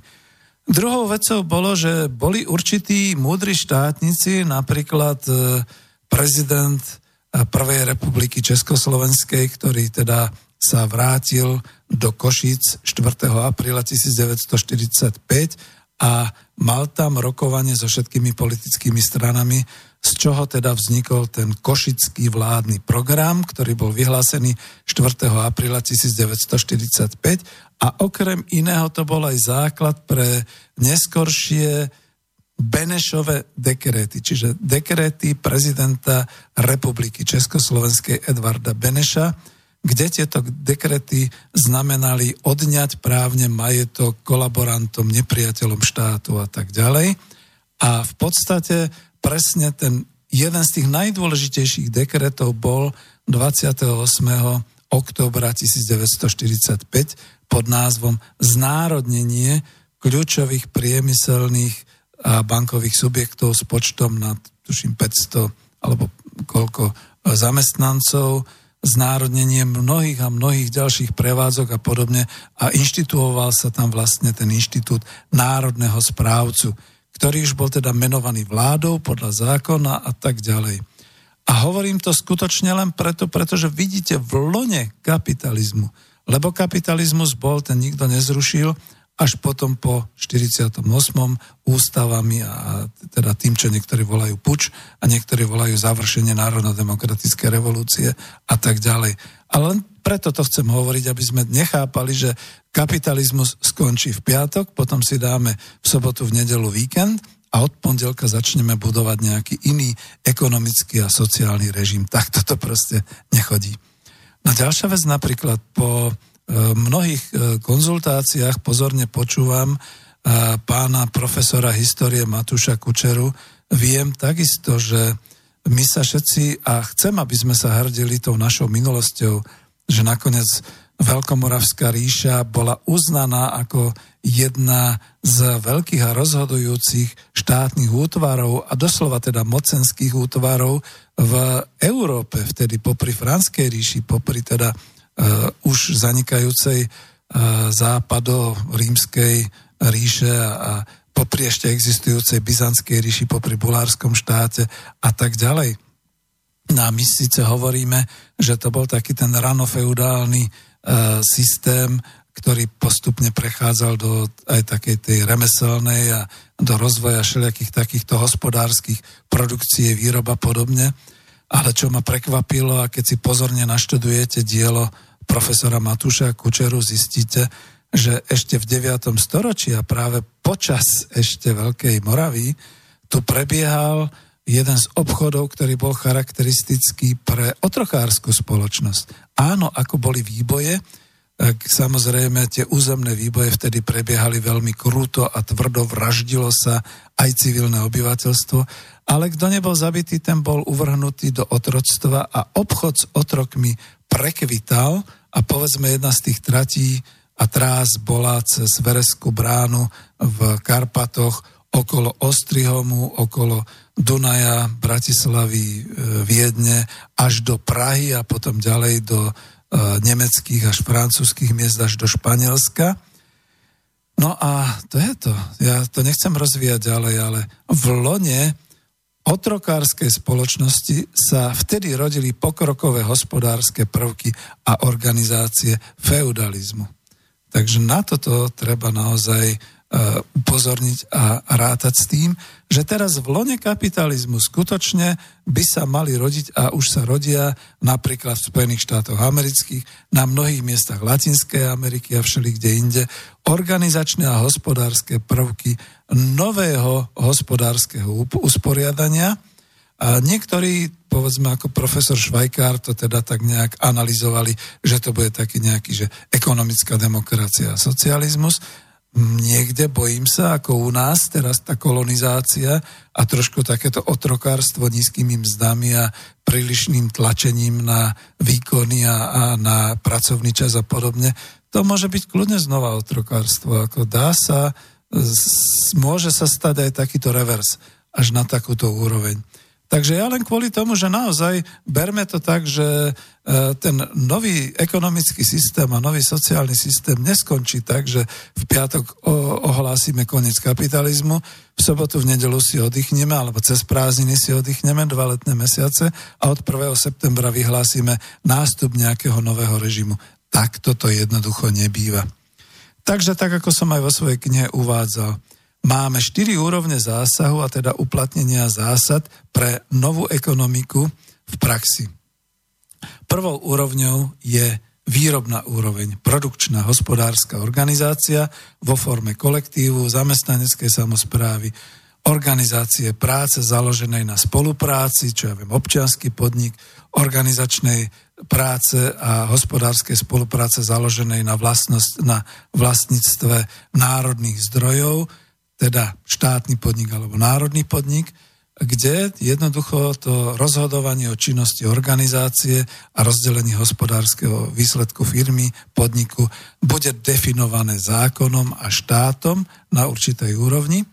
Druhou vecou bolo, že boli určití múdri štátnici, napríklad e, prezident e, Prvej republiky Československej, ktorý teda sa vrátil do Košíc 4. apríla 1945 a mal tam rokovanie so všetkými politickými stranami z čoho teda vznikol ten košický vládny program, ktorý bol vyhlásený 4. apríla 1945 a okrem iného to bol aj základ pre neskoršie Benešové dekréty, čiže dekréty prezidenta Republiky Československej Edvarda Beneša, kde tieto dekrety znamenali odňať právne majetok kolaborantom, nepriateľom štátu a tak ďalej. A v podstate presne ten jeden z tých najdôležitejších dekretov bol 28. októbra 1945 pod názvom Znárodnenie kľúčových priemyselných a bankových subjektov s počtom na, tuším, 500 alebo koľko zamestnancov, znárodnenie mnohých a mnohých ďalších prevádzok a podobne a inštituoval sa tam vlastne ten inštitút národného správcu ktorý už bol teda menovaný vládou podľa zákona a tak ďalej. A hovorím to skutočne len preto, pretože vidíte v lone kapitalizmu, lebo kapitalizmus bol, ten nikto nezrušil, až potom po 48. ústavami a teda tým, čo niektorí volajú puč a niektorí volajú završenie národno-demokratické revolúcie a tak ďalej. Ale len preto to chcem hovoriť, aby sme nechápali, že kapitalizmus skončí v piatok, potom si dáme v sobotu, v nedelu víkend a od pondelka začneme budovať nejaký iný ekonomický a sociálny režim. Tak toto proste nechodí. No ďalšia vec napríklad po e, mnohých e, konzultáciách pozorne počúvam e, pána profesora histórie Matúša Kučeru. Viem takisto, že my sa všetci, a chcem, aby sme sa hrdili tou našou minulosťou, že nakoniec Veľkomoravská ríša bola uznaná ako jedna z veľkých a rozhodujúcich štátnych útvarov a doslova teda mocenských útvarov v Európe, vtedy popri Franskej ríši, popri teda uh, už zanikajúcej uh, západo rímskej ríše a, a popri ešte existujúcej Byzantskej ríši, popri Bulárskom štáte a tak ďalej. No a my síce hovoríme, že to bol taký ten ranofeudálny E, systém, ktorý postupne prechádzal do aj takej tej remeselnej a do rozvoja všelijakých takýchto hospodárskych produkcie, výroba podobne. Ale čo ma prekvapilo, a keď si pozorne naštudujete dielo profesora Matúša Kučeru, zistíte, že ešte v 9. storočí a práve počas ešte Veľkej Moravy tu prebiehal jeden z obchodov, ktorý bol charakteristický pre otrokárskú spoločnosť. Áno, ako boli výboje, tak samozrejme tie územné výboje vtedy prebiehali veľmi kruto a tvrdo, vraždilo sa aj civilné obyvateľstvo, ale kto nebol zabitý, ten bol uvrhnutý do otroctva a obchod s otrokmi prekvital a povedzme jedna z tých tratí a trás bola cez Vereskú bránu v Karpatoch okolo Ostrihomu, okolo Dunaja, Bratislavy, e, Viedne až do Prahy a potom ďalej do e, nemeckých až francúzských miest až do Španielska. No a to je to. Ja to nechcem rozvíjať ďalej, ale v lone otrokárskej spoločnosti sa vtedy rodili pokrokové hospodárske prvky a organizácie feudalizmu. Takže na toto treba naozaj upozorniť a rátať s tým, že teraz v lone kapitalizmu skutočne by sa mali rodiť a už sa rodia napríklad v Spojených štátoch amerických, na mnohých miestach Latinskej Ameriky a všeli kde inde, organizačné a hospodárske prvky nového hospodárskeho usporiadania. A niektorí, povedzme ako profesor Švajkár, to teda tak nejak analyzovali, že to bude taký nejaký, že ekonomická demokracia a socializmus niekde, bojím sa, ako u nás teraz tá kolonizácia a trošku takéto otrokárstvo nízkymi mzdami a prílišným tlačením na výkony a, a na pracovný čas a podobne, to môže byť kľudne znova otrokárstvo. Ako dá sa, môže sa stať aj takýto revers až na takúto úroveň. Takže ja len kvôli tomu, že naozaj berme to tak, že e, ten nový ekonomický systém a nový sociálny systém neskončí tak, že v piatok ohlásime koniec kapitalizmu, v sobotu, v nedelu si oddychneme, alebo cez prázdniny si oddychneme dva letné mesiace a od 1. septembra vyhlásime nástup nejakého nového režimu. Tak toto jednoducho nebýva. Takže tak, ako som aj vo svojej knihe uvádzal, máme štyri úrovne zásahu a teda uplatnenia zásad pre novú ekonomiku v praxi. Prvou úrovňou je výrobná úroveň, produkčná hospodárska organizácia vo forme kolektívu, zamestnaneckej samozprávy, organizácie práce založenej na spolupráci, čo ja viem, občianský podnik, organizačnej práce a hospodárskej spolupráce založenej na, vlastnosť, na vlastníctve národných zdrojov, teda štátny podnik alebo národný podnik, kde jednoducho to rozhodovanie o činnosti organizácie a rozdelení hospodárskeho výsledku firmy, podniku bude definované zákonom a štátom na určitej úrovni.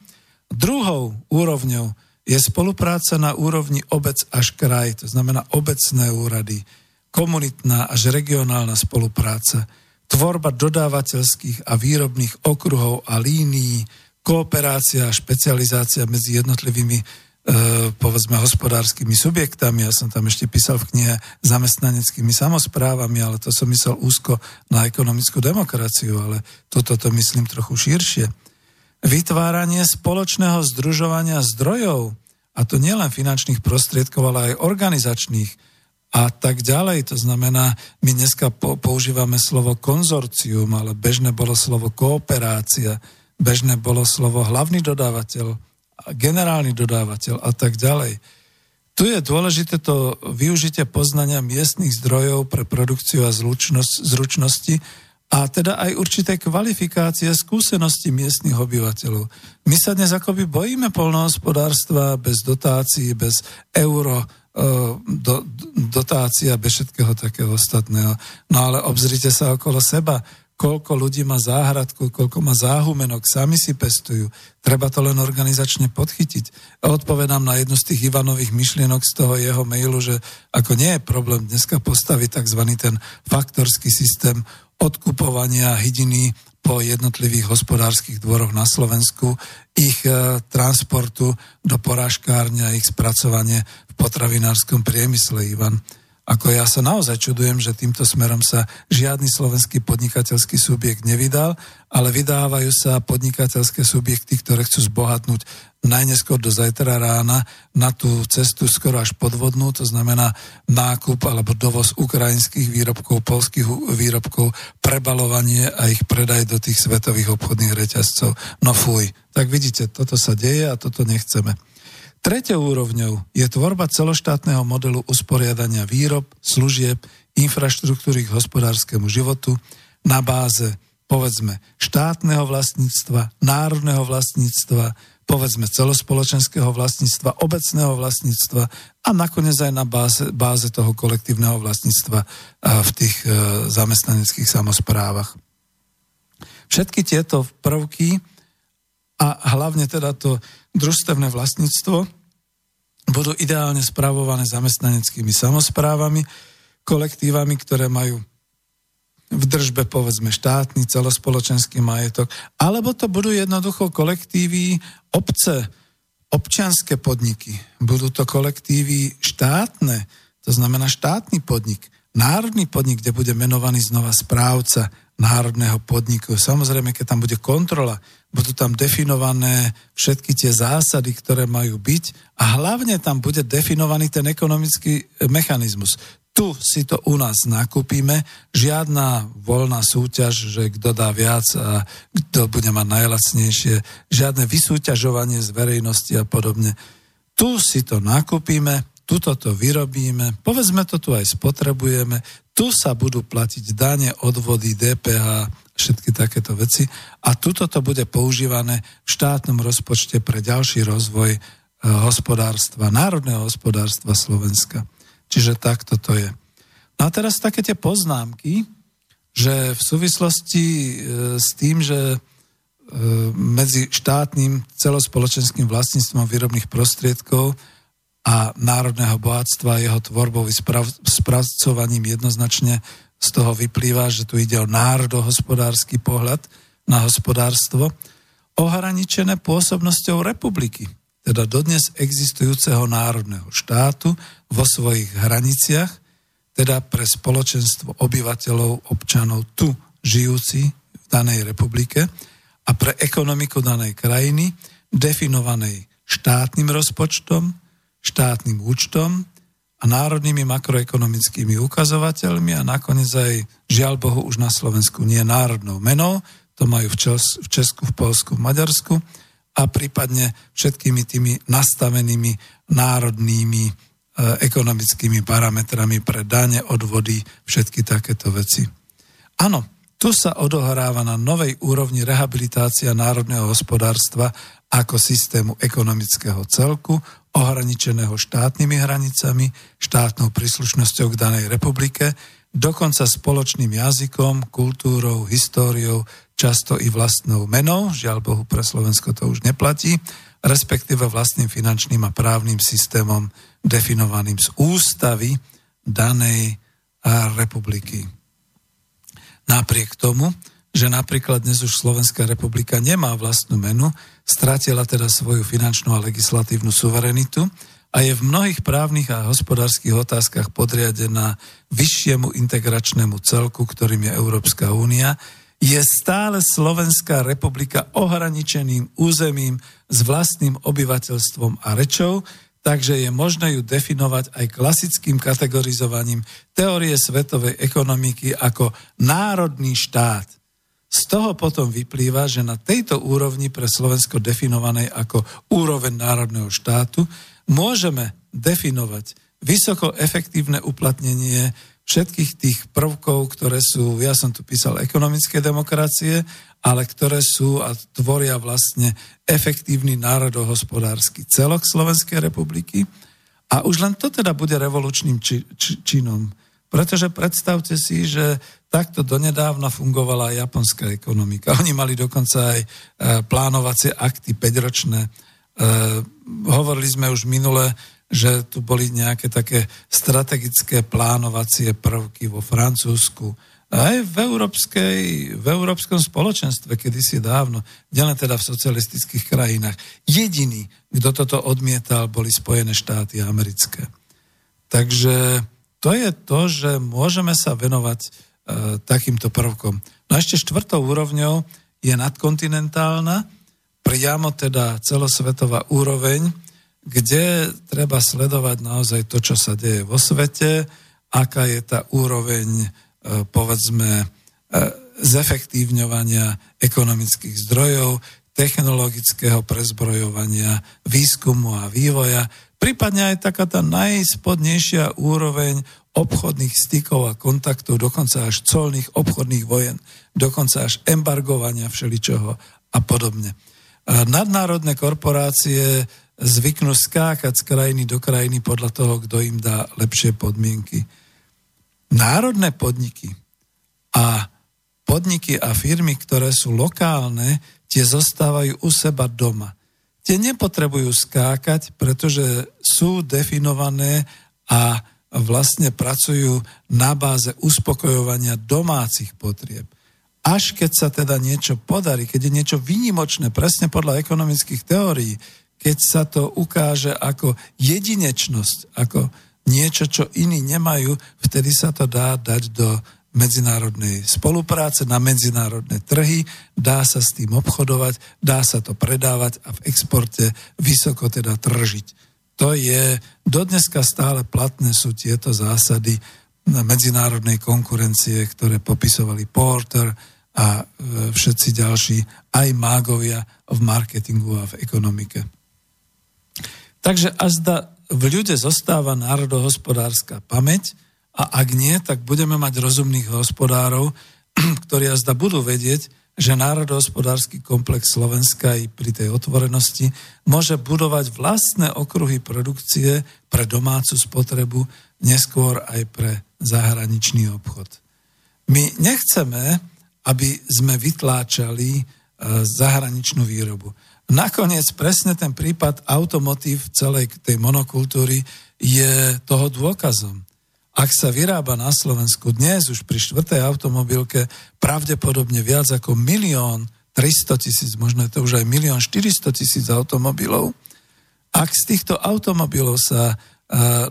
Druhou úrovňou je spolupráca na úrovni obec až kraj, to znamená obecné úrady, komunitná až regionálna spolupráca, tvorba dodávateľských a výrobných okruhov a línií, kooperácia špecializácia medzi jednotlivými e, povedzme hospodárskymi subjektami. Ja som tam ešte písal v knihe zamestnaneckými samozprávami, ale to som myslel úzko na ekonomickú demokraciu, ale toto to myslím trochu širšie. Vytváranie spoločného združovania zdrojov, a to nielen finančných prostriedkov, ale aj organizačných a tak ďalej. To znamená, my dneska používame slovo konzorcium, ale bežné bolo slovo kooperácia bežné bolo slovo hlavný dodávateľ, generálny dodávateľ a tak ďalej. Tu je dôležité to využitie poznania miestnych zdrojov pre produkciu a zručnosť, zručnosti a teda aj určité kvalifikácie skúsenosti miestnych obyvateľov. My sa dnes akoby bojíme polnohospodárstva bez dotácií, bez euro do, dotácia, bez všetkého takého ostatného. No ale obzrite sa okolo seba, koľko ľudí má záhradku, koľko má záhumenok, sami si pestujú. Treba to len organizačne podchytiť. A odpovedám na jednu z tých Ivanových myšlienok z toho jeho mailu, že ako nie je problém dneska postaviť tzv. ten faktorský systém odkupovania hydiny po jednotlivých hospodárskych dvoroch na Slovensku, ich e, transportu do porážkárne a ich spracovanie v potravinárskom priemysle, Ivan. Ako ja sa naozaj čudujem, že týmto smerom sa žiadny slovenský podnikateľský subjekt nevydal, ale vydávajú sa podnikateľské subjekty, ktoré chcú zbohatnúť najneskôr do zajtra rána na tú cestu skoro až podvodnú, to znamená nákup alebo dovoz ukrajinských výrobkov, polských výrobkov, prebalovanie a ich predaj do tých svetových obchodných reťazcov. No fuj, tak vidíte, toto sa deje a toto nechceme. Tretou úrovňou je tvorba celoštátneho modelu usporiadania výrob, služieb, infraštruktúry k hospodárskému životu na báze povedzme štátneho vlastníctva, národného vlastníctva, povedzme celospoločenského vlastníctva, obecného vlastníctva a nakoniec aj na báze, báze toho kolektívneho vlastníctva v tých e, zamestnaneckých samozprávach. Všetky tieto prvky a hlavne teda to družstevné vlastníctvo budú ideálne spravované zamestnaneckými samozprávami, kolektívami, ktoré majú v držbe povedzme štátny, celospoločenský majetok, alebo to budú jednoducho kolektívy obce, občianské podniky. Budú to kolektívy štátne, to znamená štátny podnik, národný podnik, kde bude menovaný znova správca národného podniku. Samozrejme, keď tam bude kontrola, budú tam definované všetky tie zásady, ktoré majú byť a hlavne tam bude definovaný ten ekonomický e, mechanizmus. Tu si to u nás nakúpime, žiadna voľná súťaž, že kto dá viac a kto bude mať najlacnejšie, žiadne vysúťažovanie z verejnosti a podobne. Tu si to nakúpime, tuto to vyrobíme, povedzme to tu aj spotrebujeme, tu sa budú platiť dane, odvody, DPH, všetky takéto veci. A tuto to bude používané v štátnom rozpočte pre ďalší rozvoj e, hospodárstva, národného hospodárstva Slovenska. Čiže takto to je. No a teraz také tie poznámky, že v súvislosti e, s tým, že e, medzi štátnym celospoločenským vlastníctvom výrobných prostriedkov a národného bohatstva. Jeho tvorbou spracovaním jednoznačne z toho vyplýva, že tu ide o národohospodársky pohľad na hospodárstvo, ohraničené pôsobnosťou republiky, teda dodnes existujúceho národného štátu vo svojich hraniciach, teda pre spoločenstvo obyvateľov, občanov tu žijúci v danej republike a pre ekonomiku danej krajiny definovanej štátnym rozpočtom, štátnym účtom a národnými makroekonomickými ukazovateľmi a nakoniec aj, žiaľ Bohu, už na Slovensku nie národnou menou, to majú v, Čes- v Česku, v Polsku, v Maďarsku a prípadne všetkými tými nastavenými národnými e, ekonomickými parametrami pre dane, odvody, všetky takéto veci. Áno, tu sa odohráva na novej úrovni rehabilitácia národného hospodárstva ako systému ekonomického celku, ohraničeného štátnymi hranicami, štátnou príslušnosťou k danej republike, dokonca spoločným jazykom, kultúrou, históriou, často i vlastnou menou, žiaľ Bohu pre Slovensko to už neplatí, respektíve vlastným finančným a právnym systémom definovaným z ústavy danej republiky. Napriek tomu, že napríklad dnes už Slovenská republika nemá vlastnú menu, stratila teda svoju finančnú a legislatívnu suverenitu a je v mnohých právnych a hospodárskych otázkach podriadená vyššiemu integračnému celku, ktorým je Európska únia, je stále Slovenská republika ohraničeným územím s vlastným obyvateľstvom a rečou, takže je možné ju definovať aj klasickým kategorizovaním teórie svetovej ekonomiky ako národný štát. Z toho potom vyplýva, že na tejto úrovni pre Slovensko definovanej ako úroveň národného štátu môžeme definovať vysoko efektívne uplatnenie všetkých tých prvkov, ktoré sú, ja som tu písal ekonomické demokracie, ale ktoré sú a tvoria vlastne efektívny národohospodársky celok Slovenskej republiky A už len to teda bude revolučným či, či, činom. Pretože predstavte si, že takto donedávna fungovala aj japonská ekonomika. Oni mali dokonca aj e, plánovacie akty 5-ročné. E, hovorili sme už minule, že tu boli nejaké také strategické plánovacie prvky vo Francúzsku, aj v, európskej, v európskom spoločenstve kedysi dávno, nielen teda v socialistických krajinách. Jediný, kto toto odmietal, boli Spojené štáty americké. Takže to je to, že môžeme sa venovať e, takýmto prvkom. No a ešte štvrtou úrovňou je nadkontinentálna, priamo teda celosvetová úroveň, kde treba sledovať naozaj to, čo sa deje vo svete, aká je tá úroveň E, povedzme, e, zefektívňovania ekonomických zdrojov, technologického prezbrojovania, výskumu a vývoja, prípadne aj taká tá najspodnejšia úroveň obchodných stykov a kontaktov, dokonca až colných obchodných vojen, dokonca až embargovania všeličoho a podobne. Nadnárodné korporácie zvyknú skákať z krajiny do krajiny podľa toho, kto im dá lepšie podmienky národné podniky a podniky a firmy, ktoré sú lokálne, tie zostávajú u seba doma. Tie nepotrebujú skákať, pretože sú definované a vlastne pracujú na báze uspokojovania domácich potrieb. Až keď sa teda niečo podarí, keď je niečo výnimočné, presne podľa ekonomických teórií, keď sa to ukáže ako jedinečnosť, ako niečo, čo iní nemajú, vtedy sa to dá dať do medzinárodnej spolupráce, na medzinárodné trhy, dá sa s tým obchodovať, dá sa to predávať a v exporte vysoko teda tržiť. To je, dodneska stále platné sú tieto zásady medzinárodnej konkurencie, ktoré popisovali Porter a e, všetci ďalší, aj mágovia v marketingu a v ekonomike. Takže azda v ľude zostáva národohospodárska pamäť a ak nie, tak budeme mať rozumných hospodárov, ktorí azda budú vedieť, že národohospodársky komplex Slovenska aj pri tej otvorenosti môže budovať vlastné okruhy produkcie pre domácu spotrebu, neskôr aj pre zahraničný obchod. My nechceme, aby sme vytláčali e, zahraničnú výrobu. Nakoniec presne ten prípad automotív celej tej monokultúry je toho dôkazom. Ak sa vyrába na Slovensku dnes už pri štvrtej automobilke pravdepodobne viac ako milión 300 tisíc, možno je to už aj milión 400 tisíc automobilov, ak z týchto automobilov sa uh,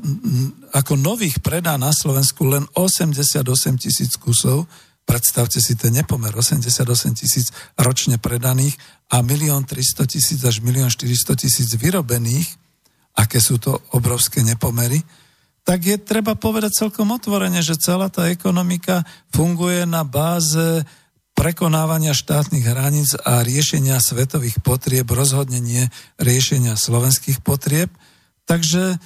ako nových predá na Slovensku len 88 tisíc kusov, Predstavte si ten nepomer, 88 tisíc ročne predaných a 1 300 tisíc až 1 400 tisíc vyrobených, aké sú to obrovské nepomery, tak je treba povedať celkom otvorene, že celá tá ekonomika funguje na báze prekonávania štátnych hraníc a riešenia svetových potrieb, rozhodnenie riešenia slovenských potrieb. Takže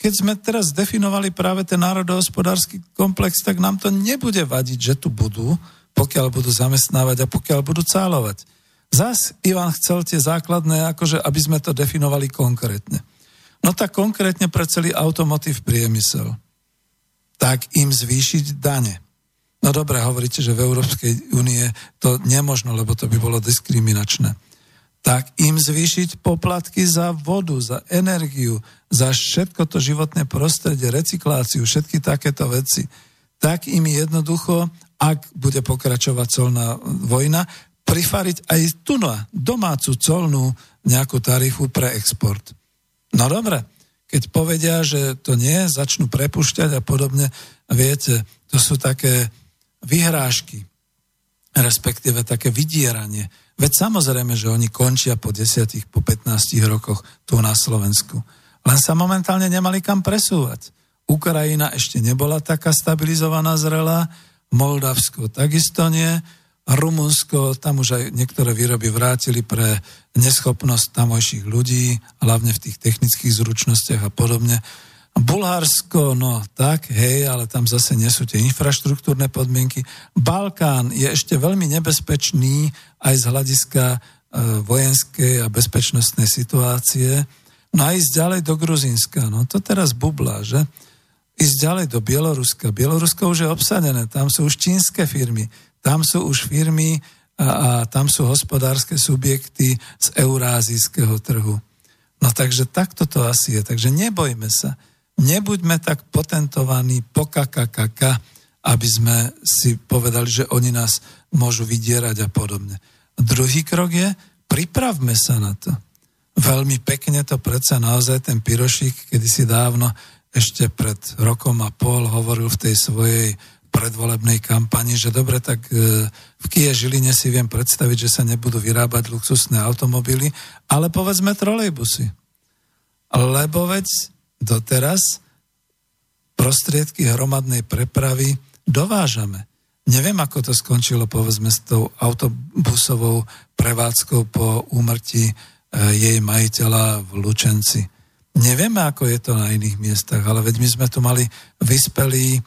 keď sme teraz definovali práve ten národohospodársky komplex, tak nám to nebude vadiť, že tu budú, pokiaľ budú zamestnávať a pokiaľ budú cálovať. Zas Ivan chcel tie základné, akože aby sme to definovali konkrétne. No tak konkrétne pre celý automotív priemysel. Tak im zvýšiť dane. No dobre, hovoríte, že v Európskej únie to nemožno, lebo to by bolo diskriminačné tak im zvýšiť poplatky za vodu, za energiu, za všetko to životné prostredie, recykláciu, všetky takéto veci. Tak im jednoducho, ak bude pokračovať colná vojna, prifariť aj tu na domácu colnú nejakú tarifu pre export. No dobre, keď povedia, že to nie, začnú prepušťať a podobne, viete, to sú také vyhrážky, respektíve také vydieranie. Veď samozrejme, že oni končia po 10, po 15 rokoch tu na Slovensku. Len sa momentálne nemali kam presúvať. Ukrajina ešte nebola taká stabilizovaná, zrelá, Moldavsko takisto nie, Rumunsko, tam už aj niektoré výroby vrátili pre neschopnosť tamojších ľudí, hlavne v tých technických zručnostiach a podobne. Bulharsko, no tak, hej, ale tam zase nie sú tie infraštruktúrne podmienky. Balkán je ešte veľmi nebezpečný aj z hľadiska e, vojenskej a bezpečnostnej situácie. No a ísť ďalej do Gruzínska, no to teraz bublá, že? Ísť ďalej do Bieloruska. Bielorusko už je obsadené, tam sú už čínske firmy, tam sú už firmy a, a tam sú hospodárske subjekty z eurázijského trhu. No takže takto to asi je. Takže nebojme sa. Nebuďme tak potentovaní pokakakaka, aby sme si povedali, že oni nás môžu vydierať a podobne. Druhý krok je, pripravme sa na to. Veľmi pekne to predsa naozaj ten Pirošík, kedy si dávno ešte pred rokom a pol hovoril v tej svojej predvolebnej kampani, že dobre, tak e, v Kie Žiline si viem predstaviť, že sa nebudú vyrábať luxusné automobily, ale povedzme trolejbusy. Lebo veď doteraz prostriedky hromadnej prepravy dovážame. Neviem, ako to skončilo, povedzme, s tou autobusovou prevádzkou po úmrtí jej majiteľa v Lučenci. Nevieme, ako je to na iných miestach, ale veď my sme tu mali vyspelý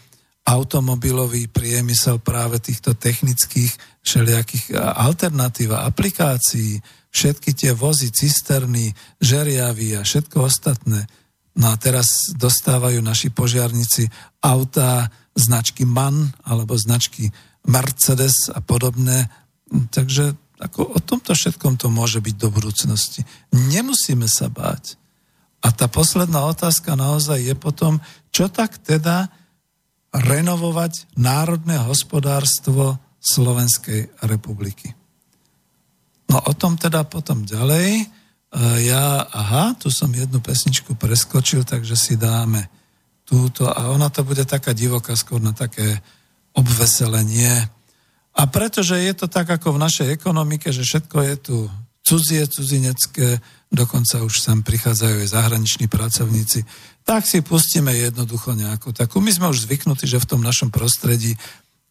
automobilový priemysel práve týchto technických všelijakých alternatív a aplikácií, všetky tie vozy, cisterny, žeriavy a všetko ostatné. No a teraz dostávajú naši požiarníci autá značky MAN alebo značky Mercedes a podobné. Takže ako o tomto všetkom to môže byť do budúcnosti. Nemusíme sa báť. A tá posledná otázka naozaj je potom, čo tak teda renovovať národné hospodárstvo Slovenskej republiky. No o tom teda potom ďalej. E, ja, aha, tu som jednu pesničku preskočil, takže si dáme túto a ona to bude taká divoká skôr na také obveselenie. A pretože je to tak ako v našej ekonomike, že všetko je tu cudzie, cudzinecké, dokonca už sem prichádzajú aj zahraniční pracovníci, tak si pustíme jednoducho nejakú takú. My sme už zvyknutí, že v tom našom prostredí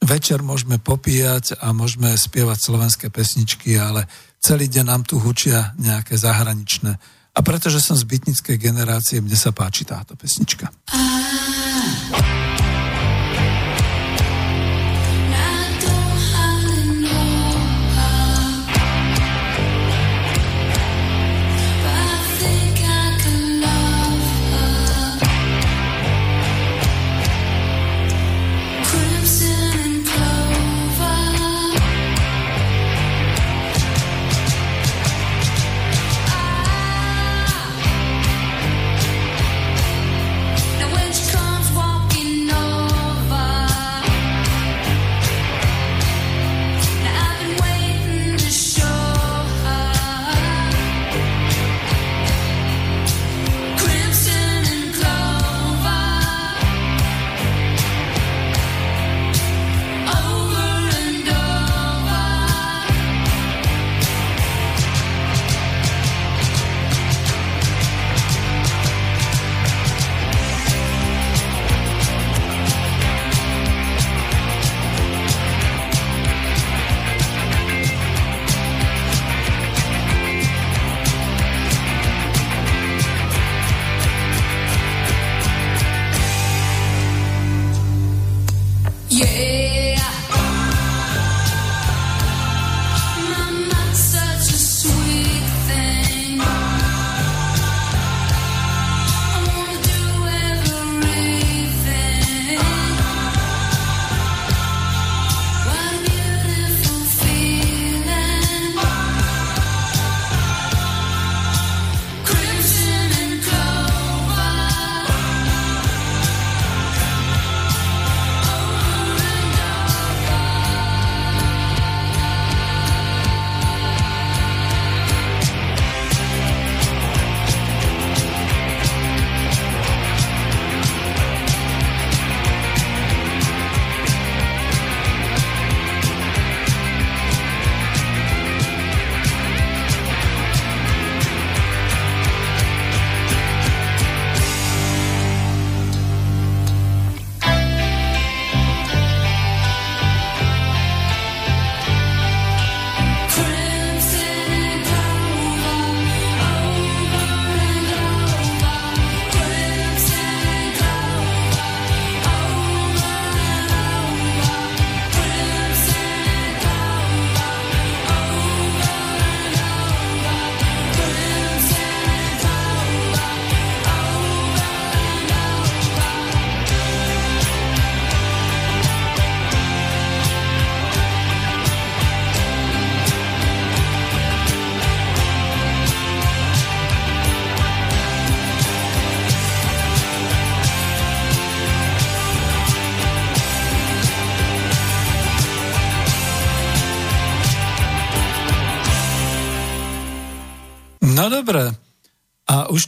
večer môžeme popíjať a môžeme spievať slovenské pesničky, ale celý deň nám tu hučia nejaké zahraničné. A pretože som z bytnickej generácie, mne sa páči táto pesnička. Ah.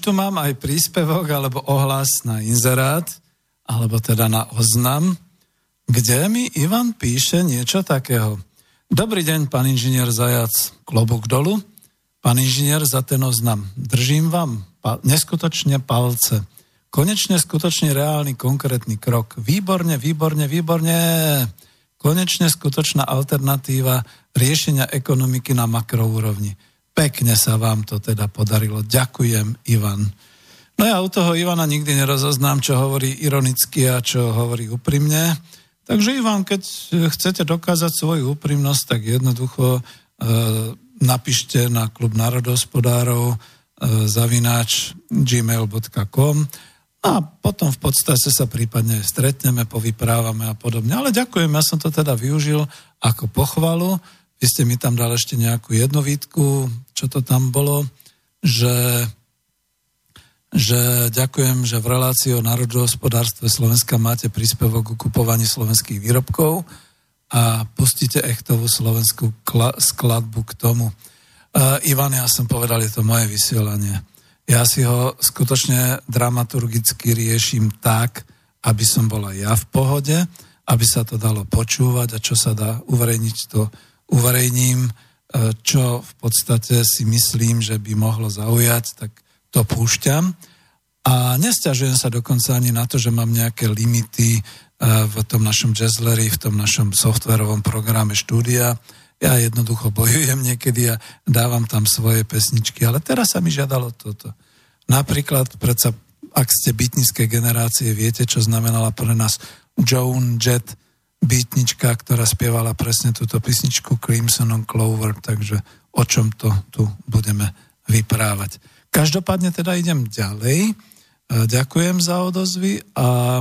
Tu mám aj príspevok alebo ohlas na inzerát, alebo teda na oznam, kde mi Ivan píše niečo takého. Dobrý deň, pán inžinier Zajac, klobúk dolu. Pán inžinier, za ten oznam. Držím vám pa- neskutočne palce. Konečne skutočne reálny konkrétny krok. Výborne, výborne, výborne. Konečne skutočná alternatíva riešenia ekonomiky na makroúrovni. Pekne sa vám to teda podarilo. Ďakujem, Ivan. No ja u toho Ivana nikdy nerozoznám, čo hovorí ironicky a čo hovorí úprimne. Takže Ivan, keď chcete dokázať svoju úprimnosť, tak jednoducho e, napíšte na klub národohospodárov e, zavináč gmail.com a potom v podstate sa prípadne stretneme, povyprávame a podobne. Ale ďakujem, ja som to teda využil ako pochvalu. Vy ste mi tam dali ešte nejakú jednu výtku, čo to tam bolo, že, že ďakujem, že v relácii o národohospodárstve Slovenska máte príspevok k kupovaní slovenských výrobkov a pustíte echtovú slovenskú skladbu k tomu. Uh, Ivan, ja som povedal, je to moje vysielanie. Ja si ho skutočne dramaturgicky riešim tak, aby som bola ja v pohode, aby sa to dalo počúvať a čo sa dá uverejniť, to uverejním, čo v podstate si myslím, že by mohlo zaujať, tak to púšťam. A nestiažujem sa dokonca ani na to, že mám nejaké limity e, v tom našom jazzleri, v tom našom softverovom programe štúdia, ja jednoducho bojujem niekedy a dávam tam svoje pesničky, ale teraz sa mi žiadalo toto. Napríklad, predsa, ak ste bytnické generácie, viete, čo znamenala pre nás Joan Jett, bytnička, ktorá spievala presne túto písničku Crimson on Clover, takže o čom to tu budeme vyprávať. Každopádne teda idem ďalej. E, ďakujem za odozvy a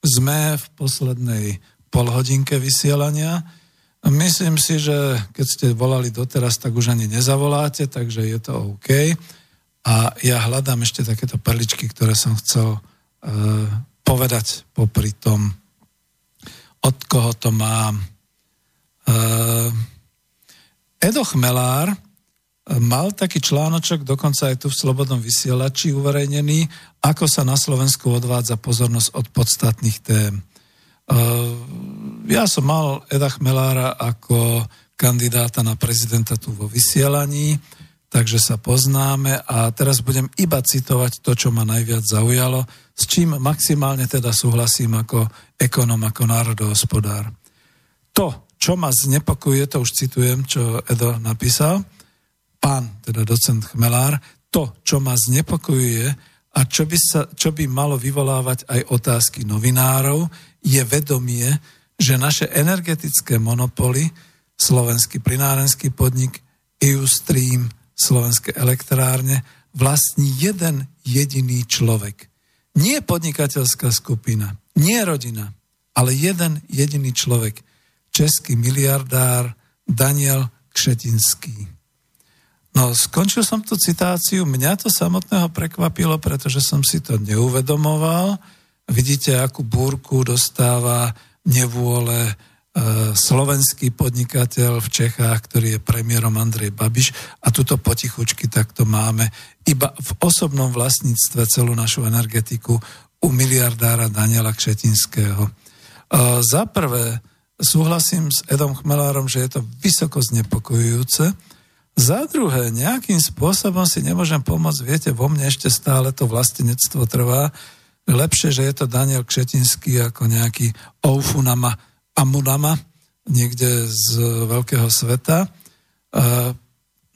sme v poslednej polhodinke vysielania. Myslím si, že keď ste volali doteraz, tak už ani nezavoláte, takže je to OK. A ja hľadám ešte takéto perličky, ktoré som chcel uh, povedať popri tom, od koho to mám. Uh, Edo Chmelár mal taký článočok, dokonca aj tu v Slobodnom vysielači uverejnený, ako sa na Slovensku odvádza pozornosť od podstatných tém. Ehm, ja som mal Eda Chmelára ako kandidáta na prezidenta tu vo vysielaní, takže sa poznáme a teraz budem iba citovať to, čo ma najviac zaujalo, s čím maximálne teda súhlasím ako ekonom, ako národohospodár. To, čo ma znepokojuje, to už citujem, čo Edo napísal, pán, teda docent Chmelár, to, čo ma znepokojuje a čo by, sa, čo by malo vyvolávať aj otázky novinárov, je vedomie, že naše energetické monopoly, slovenský plinárenský podnik, EU-Stream, slovenské elektrárne, vlastní jeden jediný človek. Nie podnikateľská skupina, nie rodina, ale jeden jediný človek. Český miliardár Daniel Kšetinský. No, skončil som tú citáciu, mňa to samotného prekvapilo, pretože som si to neuvedomoval, Vidíte, akú búrku dostáva nevôle e, slovenský podnikateľ v Čechách, ktorý je premiérom Andrej Babiš a tuto potichučky takto máme iba v osobnom vlastníctve celú našu energetiku u miliardára Daniela Kšetinského. Za prvé, súhlasím s Edom Chmelárom, že je to vysoko znepokojujúce. Za druhé, nejakým spôsobom si nemôžem pomôcť, viete, vo mne ešte stále to vlastenectvo trvá, lepšie, že je to Daniel Kšetinský ako nejaký Oufunama Amunama niekde z veľkého sveta.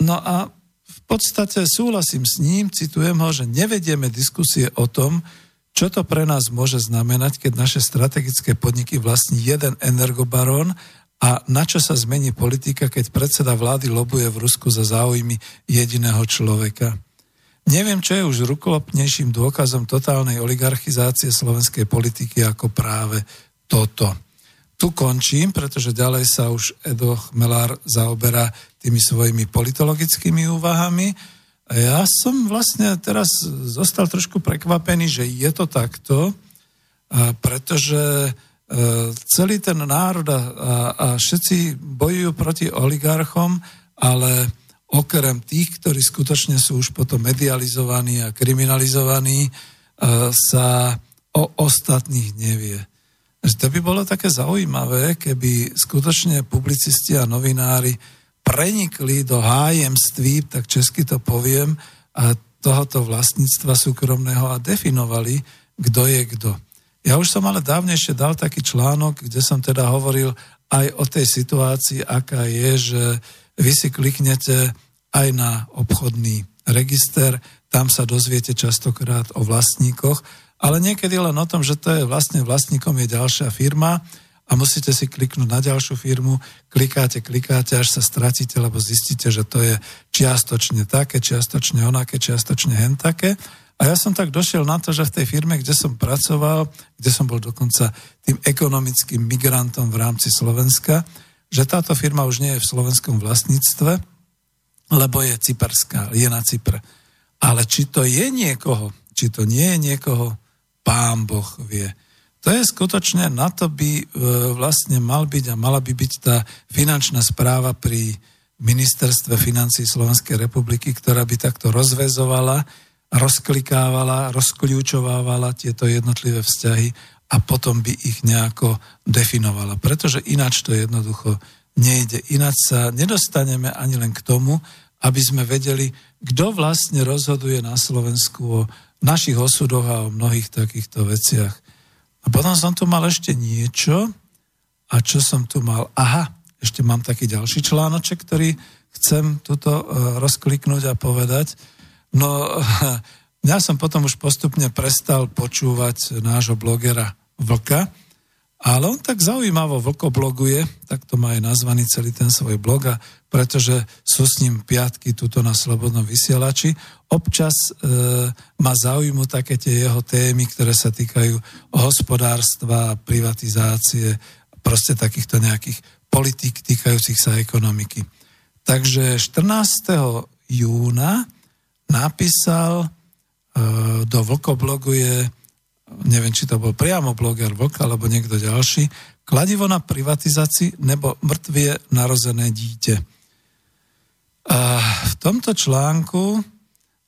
No a v podstate súhlasím s ním, citujem ho, že nevedieme diskusie o tom, čo to pre nás môže znamenať, keď naše strategické podniky vlastní jeden energobarón a na čo sa zmení politika, keď predseda vlády lobuje v Rusku za záujmy jediného človeka. Neviem, čo je už rukolopnejším dôkazom totálnej oligarchizácie slovenskej politiky ako práve toto. Tu končím, pretože ďalej sa už Edo Chmelár zaoberá tými svojimi politologickými úvahami. Ja som vlastne teraz zostal trošku prekvapený, že je to takto, pretože e, celý ten národ a, a všetci bojujú proti oligarchom, ale okrem tých, ktorí skutočne sú už potom medializovaní a kriminalizovaní, e, sa o ostatných nevie. To by bolo také zaujímavé, keby skutočne publicisti a novinári prenikli do hájemství, tak česky to poviem, a tohoto vlastníctva súkromného a definovali, kto je kto. Ja už som ale dávnejšie dal taký článok, kde som teda hovoril aj o tej situácii, aká je, že vy si kliknete aj na obchodný register, tam sa dozviete častokrát o vlastníkoch, ale niekedy len o tom, že to je vlastne vlastníkom je ďalšia firma a musíte si kliknúť na ďalšiu firmu, klikáte, klikáte, až sa stratíte, lebo zistíte, že to je čiastočne také, čiastočne onaké, čiastočne hentaké. A ja som tak došiel na to, že v tej firme, kde som pracoval, kde som bol dokonca tým ekonomickým migrantom v rámci Slovenska, že táto firma už nie je v slovenskom vlastníctve, lebo je cyperská, je na Cypre. Ale či to je niekoho, či to nie je niekoho, pán Boh vie. To je skutočne, na to by e, vlastne mal byť a mala by byť tá finančná správa pri ministerstve financí Slovenskej republiky, ktorá by takto rozvezovala, rozklikávala, rozkľúčovávala tieto jednotlivé vzťahy a potom by ich nejako definovala. Pretože ináč to jednoducho nejde. Ináč sa nedostaneme ani len k tomu, aby sme vedeli, kto vlastne rozhoduje na Slovensku o našich osudoch a o mnohých takýchto veciach. A potom som tu mal ešte niečo. A čo som tu mal? Aha, ešte mám taký ďalší článoček, ktorý chcem tuto uh, rozkliknúť a povedať. No, ja som potom už postupne prestal počúvať nášho blogera Vlka, ale on tak zaujímavo vlkobloguje, tak to má aj nazvaný celý ten svoj blog a pretože sú s ním piatky tuto na Slobodnom vysielači, občas e, ma zaujímu také tie jeho témy, ktoré sa týkajú hospodárstva, privatizácie, proste takýchto nejakých politík týkajúcich sa ekonomiky. Takže 14. júna napísal e, do Vlkoblogu je neviem, či to bol priamo bloger Vlk alebo niekto ďalší, kladivo na privatizácii nebo mŕtvie narozené dieťa. A v tomto článku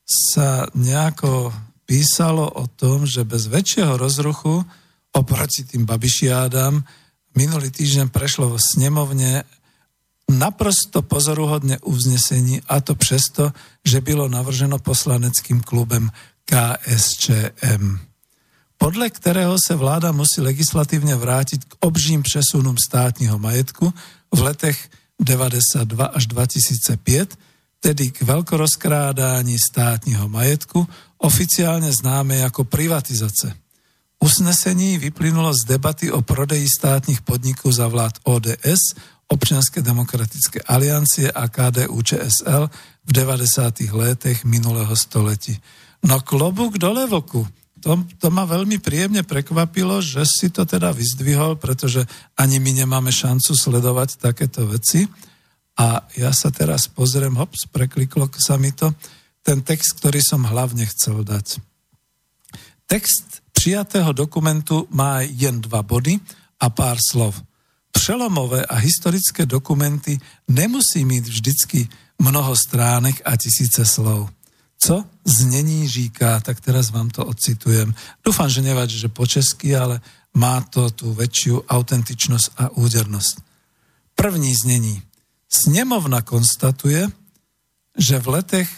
sa nejako písalo o tom, že bez väčšieho rozruchu oproti tým babišiádam minulý týždeň prešlo v snemovne naprosto pozoruhodne uznesení a to přesto, že bylo navrženo poslaneckým klubem KSČM podľa ktorého sa vláda musí legislatívne vrátiť k obžím přesunom státního majetku v letech 92 až 2005, tedy k veľkorozkrádání státního majetku, oficiálne známe ako privatizace. Usnesení vyplynulo z debaty o prodeji státních podniků za vlád ODS, Občianske demokratické aliancie a KDU ČSL v 90. letech minulého století. No klobúk dole vlku to, to ma veľmi príjemne prekvapilo, že si to teda vyzdvihol, pretože ani my nemáme šancu sledovať takéto veci. A ja sa teraz pozriem, hops, prekliklo sa mi to, ten text, ktorý som hlavne chcel dať. Text prijatého dokumentu má jen dva body a pár slov. Přelomové a historické dokumenty nemusí mít vždycky mnoho stránek a tisíce slov co znení říká, tak teraz vám to ocitujem. Dúfam, že nevadí, že po česky, ale má to tú väčšiu autentičnosť a údernosť. První znení. Snemovna konstatuje, že v letech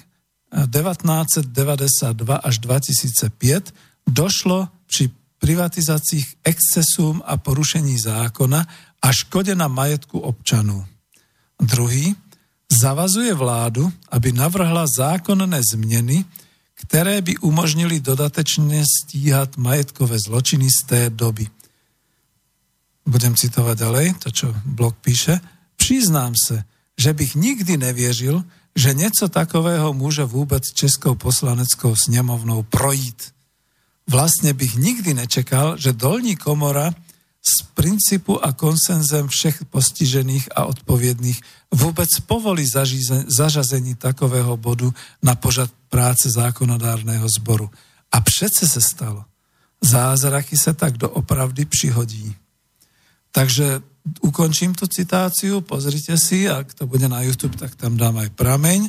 1992 až 2005 došlo pri privatizácii excesům a porušení zákona a škode na majetku občanů. Druhý, zavazuje vládu, aby navrhla zákonné zmeny, ktoré by umožnili dodatečne stíhať majetkové zločiny z té doby. Budem citovať ďalej, to čo blog píše. Přiznám se, že bych nikdy nevěřil, že něco takového môže vôbec Českou poslaneckou snemovnou projít. Vlastne bych nikdy nečekal, že dolní komora z princípu a konsenzem všech postižených a odpovedných vôbec povolí zažazení takového bodu na požad práce zákonodárneho zboru. A přece se stalo. Zázraky sa tak doopravdy přihodí. Takže ukončím tú citáciu, pozrite si, ak to bude na YouTube, tak tam dám aj prameň.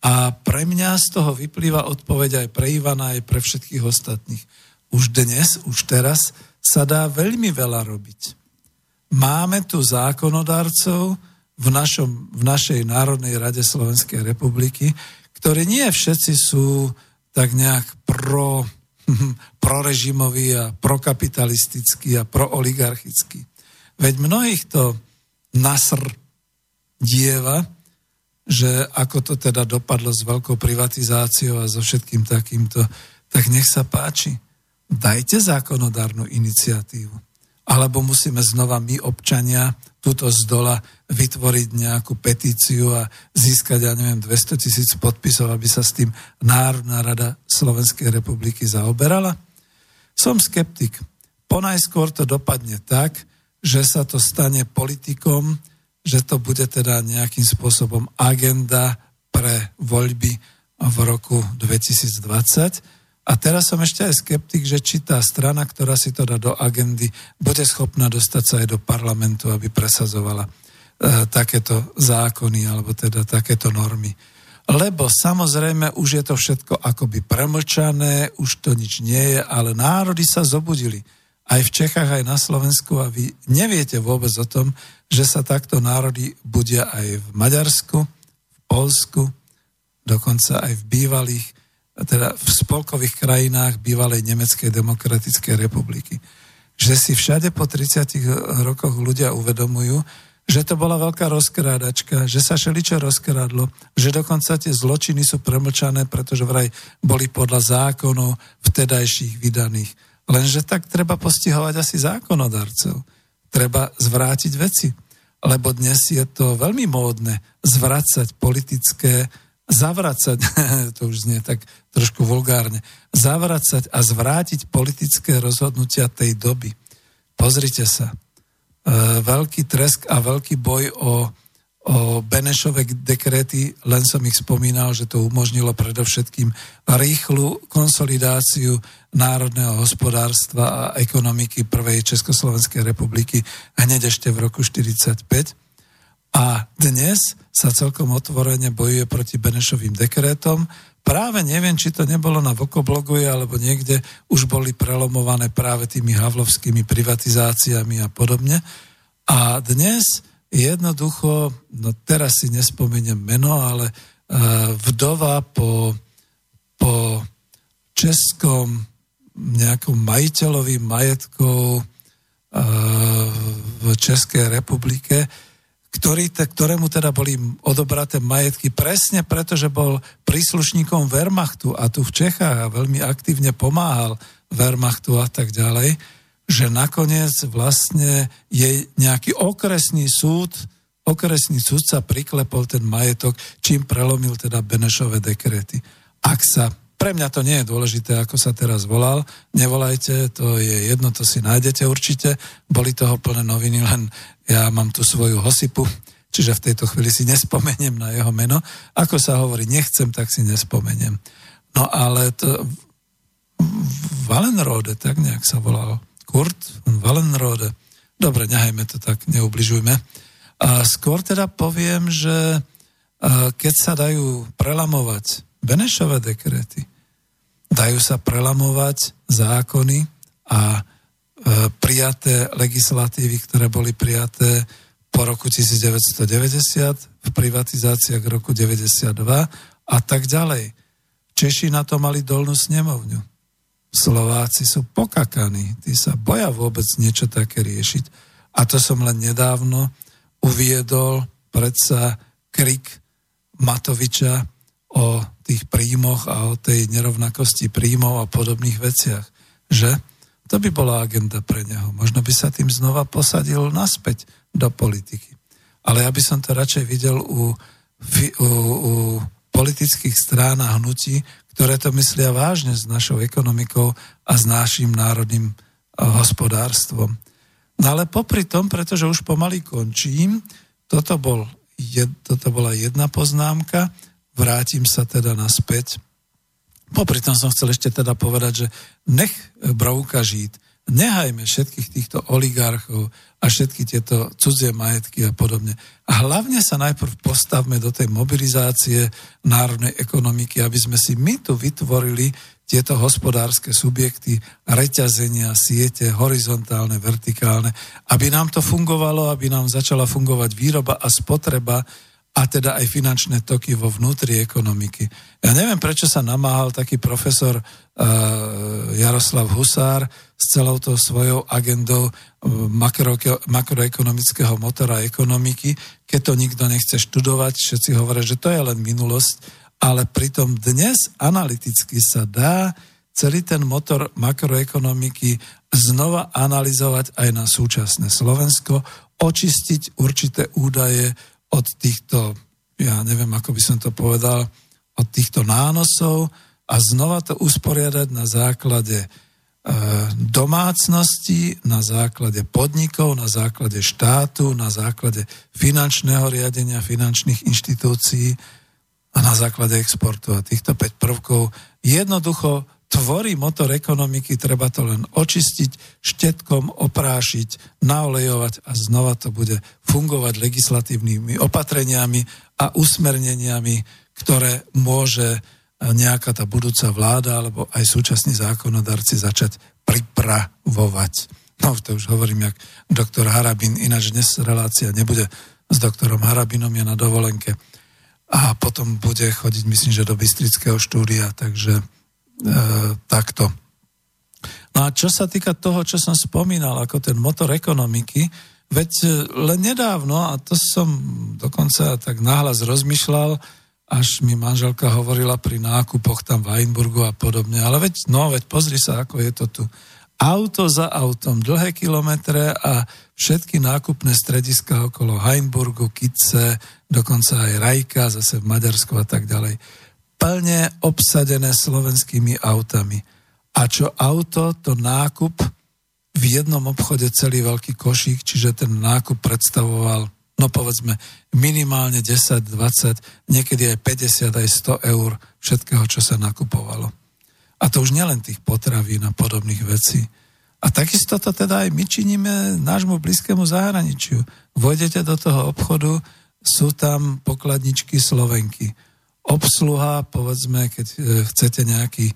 A pre mňa z toho vyplýva odpoveď aj pre Ivana, aj pre všetkých ostatných. Už dnes, už teraz sa dá veľmi veľa robiť. Máme tu zákonodarcov v, našom, v našej Národnej rade Slovenskej republiky, ktorí nie všetci sú tak nejak pro, prorežimoví a prokapitalistickí a prooligarchickí. Veď mnohých to nasr dieva, že ako to teda dopadlo s veľkou privatizáciou a so všetkým takýmto, tak nech sa páči. Dajte zákonodárnu iniciatívu. Alebo musíme znova my, občania, túto z dola vytvoriť nejakú petíciu a získať, ja neviem, 200 tisíc podpisov, aby sa s tým Národná rada Slovenskej republiky zaoberala? Som skeptik. Ponajskôr to dopadne tak, že sa to stane politikom, že to bude teda nejakým spôsobom agenda pre voľby v roku 2020. A teraz som ešte aj skeptik, že či tá strana, ktorá si to dá do agendy, bude schopná dostať sa aj do parlamentu, aby presadzovala e, takéto zákony alebo teda takéto normy. Lebo samozrejme už je to všetko akoby premlčané, už to nič nie je, ale národy sa zobudili aj v Čechách, aj na Slovensku a vy neviete vôbec o tom, že sa takto národy budia aj v Maďarsku, v Polsku, dokonca aj v bývalých, teda v spolkových krajinách bývalej Nemeckej demokratickej republiky. Že si všade po 30 rokoch ľudia uvedomujú, že to bola veľká rozkrádačka, že sa šeličo rozkrádlo, že dokonca tie zločiny sú premlčané, pretože vraj boli podľa zákonov vtedajších vydaných Lenže tak treba postihovať asi zákonodarcov. Treba zvrátiť veci. Lebo dnes je to veľmi módne zvracať politické, zavracať, to už znie tak trošku vulgárne, zavracať a zvrátiť politické rozhodnutia tej doby. Pozrite sa. E, veľký tresk a veľký boj o o Benešove dekréty, len som ich spomínal, že to umožnilo predovšetkým rýchlu konsolidáciu národného hospodárstva a ekonomiky prvej Československej republiky hneď ešte v roku 1945. A dnes sa celkom otvorene bojuje proti Benešovým dekrétom. Práve neviem, či to nebolo na Vokoblogu alebo niekde už boli prelomované práve tými havlovskými privatizáciami a podobne. A dnes jednoducho, no teraz si nespomeniem meno, ale uh, vdova po, po českom nejakom majiteľovi majetkov uh, v Českej republike, ktorý, te, ktorému teda boli odobraté majetky presne preto, že bol príslušníkom Wehrmachtu a tu v Čechách a veľmi aktívne pomáhal Wehrmachtu a tak ďalej že nakoniec vlastne je nejaký okresný súd, okresný súdca priklepol ten majetok, čím prelomil teda Benešové dekrety. Ak sa pre mňa to nie je dôležité, ako sa teraz volal. Nevolajte, to je jedno, to si nájdete určite. Boli toho plné noviny, len ja mám tu svoju hosipu, čiže v tejto chvíli si nespomeniem na jeho meno. Ako sa hovorí, nechcem, tak si nespomeniem. No ale to Valenrode, tak nejak sa volalo. Kurt von Wallenrode. Dobre, nehajme to tak, neubližujme. A skôr teda poviem, že keď sa dajú prelamovať Benešové dekrety, dajú sa prelamovať zákony a e, prijaté legislatívy, ktoré boli prijaté po roku 1990, v privatizáciách roku 92 a tak ďalej. Češi na to mali dolnú snemovňu. Slováci sú pokakaní, tí sa boja vôbec niečo také riešiť. A to som len nedávno uviedol predsa krik Matoviča o tých príjmoch a o tej nerovnakosti príjmov a podobných veciach. Že? To by bola agenda pre neho. Možno by sa tým znova posadil naspäť do politiky. Ale ja by som to radšej videl u, u, u politických strán a hnutí, ktoré to myslia vážne s našou ekonomikou a s našim národným eh, hospodárstvom. No ale popri tom, pretože už pomaly končím, toto, bol, jed, toto bola jedna poznámka, vrátim sa teda naspäť. Popri tom som chcel ešte teda povedať, že nech brouka žít, nehajme všetkých týchto oligarchov a všetky tieto cudzie majetky a podobne. A hlavne sa najprv postavme do tej mobilizácie národnej ekonomiky, aby sme si my tu vytvorili tieto hospodárske subjekty, reťazenia, siete, horizontálne, vertikálne, aby nám to fungovalo, aby nám začala fungovať výroba a spotreba a teda aj finančné toky vo vnútri ekonomiky. Ja neviem, prečo sa namáhal taký profesor uh, Jaroslav Husár s celou tou svojou agendou uh, makro, makroekonomického motora ekonomiky, keď to nikto nechce študovať, všetci hovoria, že to je len minulosť, ale pritom dnes analyticky sa dá celý ten motor makroekonomiky znova analyzovať aj na súčasné Slovensko, očistiť určité údaje od týchto, ja neviem, ako by som to povedal, od týchto nánosov a znova to usporiadať na základe e, domácnosti, na základe podnikov, na základe štátu, na základe finančného riadenia, finančných inštitúcií a na základe exportu. A týchto 5 prvkov jednoducho tvorí motor ekonomiky, treba to len očistiť, štetkom oprášiť, naolejovať a znova to bude fungovať legislatívnymi opatreniami a usmerneniami, ktoré môže nejaká tá budúca vláda alebo aj súčasní zákonodarci začať pripravovať. No to už hovorím, jak doktor Harabin, ináč dnes relácia nebude s doktorom Harabinom, je na dovolenke a potom bude chodiť, myslím, že do Bystrického štúdia, takže E, takto. No a čo sa týka toho, čo som spomínal, ako ten motor ekonomiky, veď e, len nedávno, a to som dokonca tak náhlas rozmýšľal, až mi manželka hovorila pri nákupoch tam v Weinburgu a podobne, ale veď, no veď pozri sa, ako je to tu. Auto za autom, dlhé kilometre a všetky nákupné strediska okolo Heinburgu, Kice, dokonca aj Rajka, zase v Maďarsku a tak ďalej plne obsadené slovenskými autami. A čo auto, to nákup v jednom obchode celý veľký košík, čiže ten nákup predstavoval, no povedzme, minimálne 10, 20, niekedy aj 50, aj 100 eur všetkého, čo sa nakupovalo. A to už nielen tých potravín a podobných vecí. A takisto to teda aj my činíme nášmu blízkému zahraničiu. Vojdete do toho obchodu, sú tam pokladničky Slovenky obsluha, povedzme, keď e, chcete nejaký, e,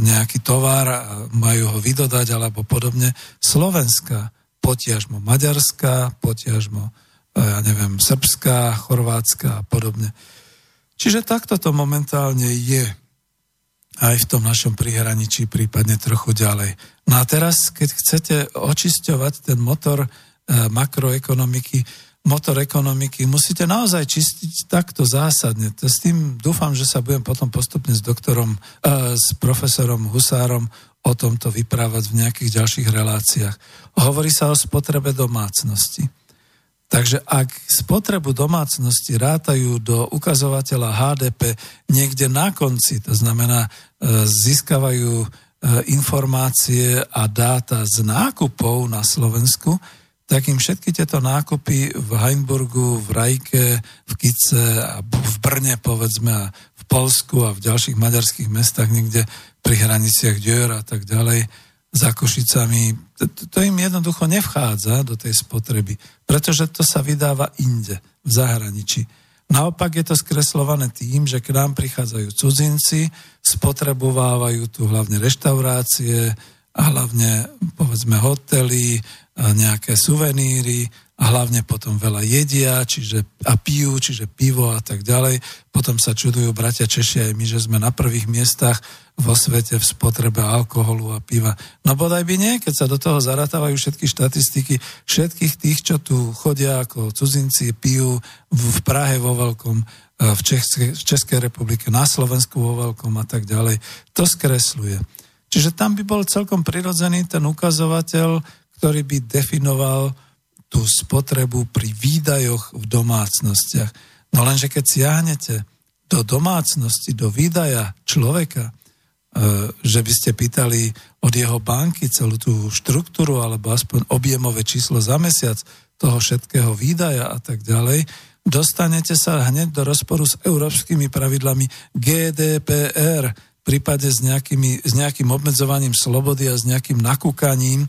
nejaký tovar a majú ho vydodať alebo podobne, Slovenska, potiažmo Maďarská, potiažmo, e, ja neviem, Srbská, Chorvátska a podobne. Čiže takto to momentálne je aj v tom našom prihraničí, prípadne trochu ďalej. No a teraz, keď chcete očisťovať ten motor makroekonomiky, motor ekonomiky musíte naozaj čistiť takto zásadne. To s tým dúfam, že sa budem potom postupne s doktorom, uh, s profesorom Husárom o tomto vyprávať v nejakých ďalších reláciách. Hovorí sa o spotrebe domácnosti. Takže ak spotrebu domácnosti rátajú do ukazovateľa HDP niekde na konci, to znamená, e, získavajú e, informácie a dáta z nákupov na Slovensku, tak im všetky tieto nákupy v Heinburgu, v Rajke, v Kice a v Brne, povedzme, a v Polsku a v ďalších maďarských mestách, niekde pri hraniciach Dior a tak ďalej, za Košicami, to, to im jednoducho nevchádza do tej spotreby, pretože to sa vydáva inde, v zahraničí. Naopak je to skreslované tým, že k nám prichádzajú cudzinci, spotrebovávajú tu hlavne reštaurácie, a hlavne povedzme hotely, nejaké suveníry a hlavne potom veľa jedia čiže, a pijú, čiže pivo a tak ďalej. Potom sa čudujú bratia Češi aj my, že sme na prvých miestach vo svete v spotrebe alkoholu a piva. No bodaj by nie, keď sa do toho zaratávajú všetky štatistiky všetkých tých, čo tu chodia ako cudzinci, pijú v Prahe vo veľkom, e, v Českej, v Českej republike, na Slovensku vo veľkom a tak ďalej. To skresluje. Čiže tam by bol celkom prirodzený ten ukazovateľ, ktorý by definoval tú spotrebu pri výdajoch v domácnostiach. No lenže keď siahnete do domácnosti, do výdaja človeka, e, že by ste pýtali od jeho banky celú tú štruktúru alebo aspoň objemové číslo za mesiac toho všetkého výdaja a tak ďalej, dostanete sa hneď do rozporu s európskymi pravidlami GDPR, prípade s, nejakými, s nejakým obmedzovaním slobody a s nejakým nakúkaním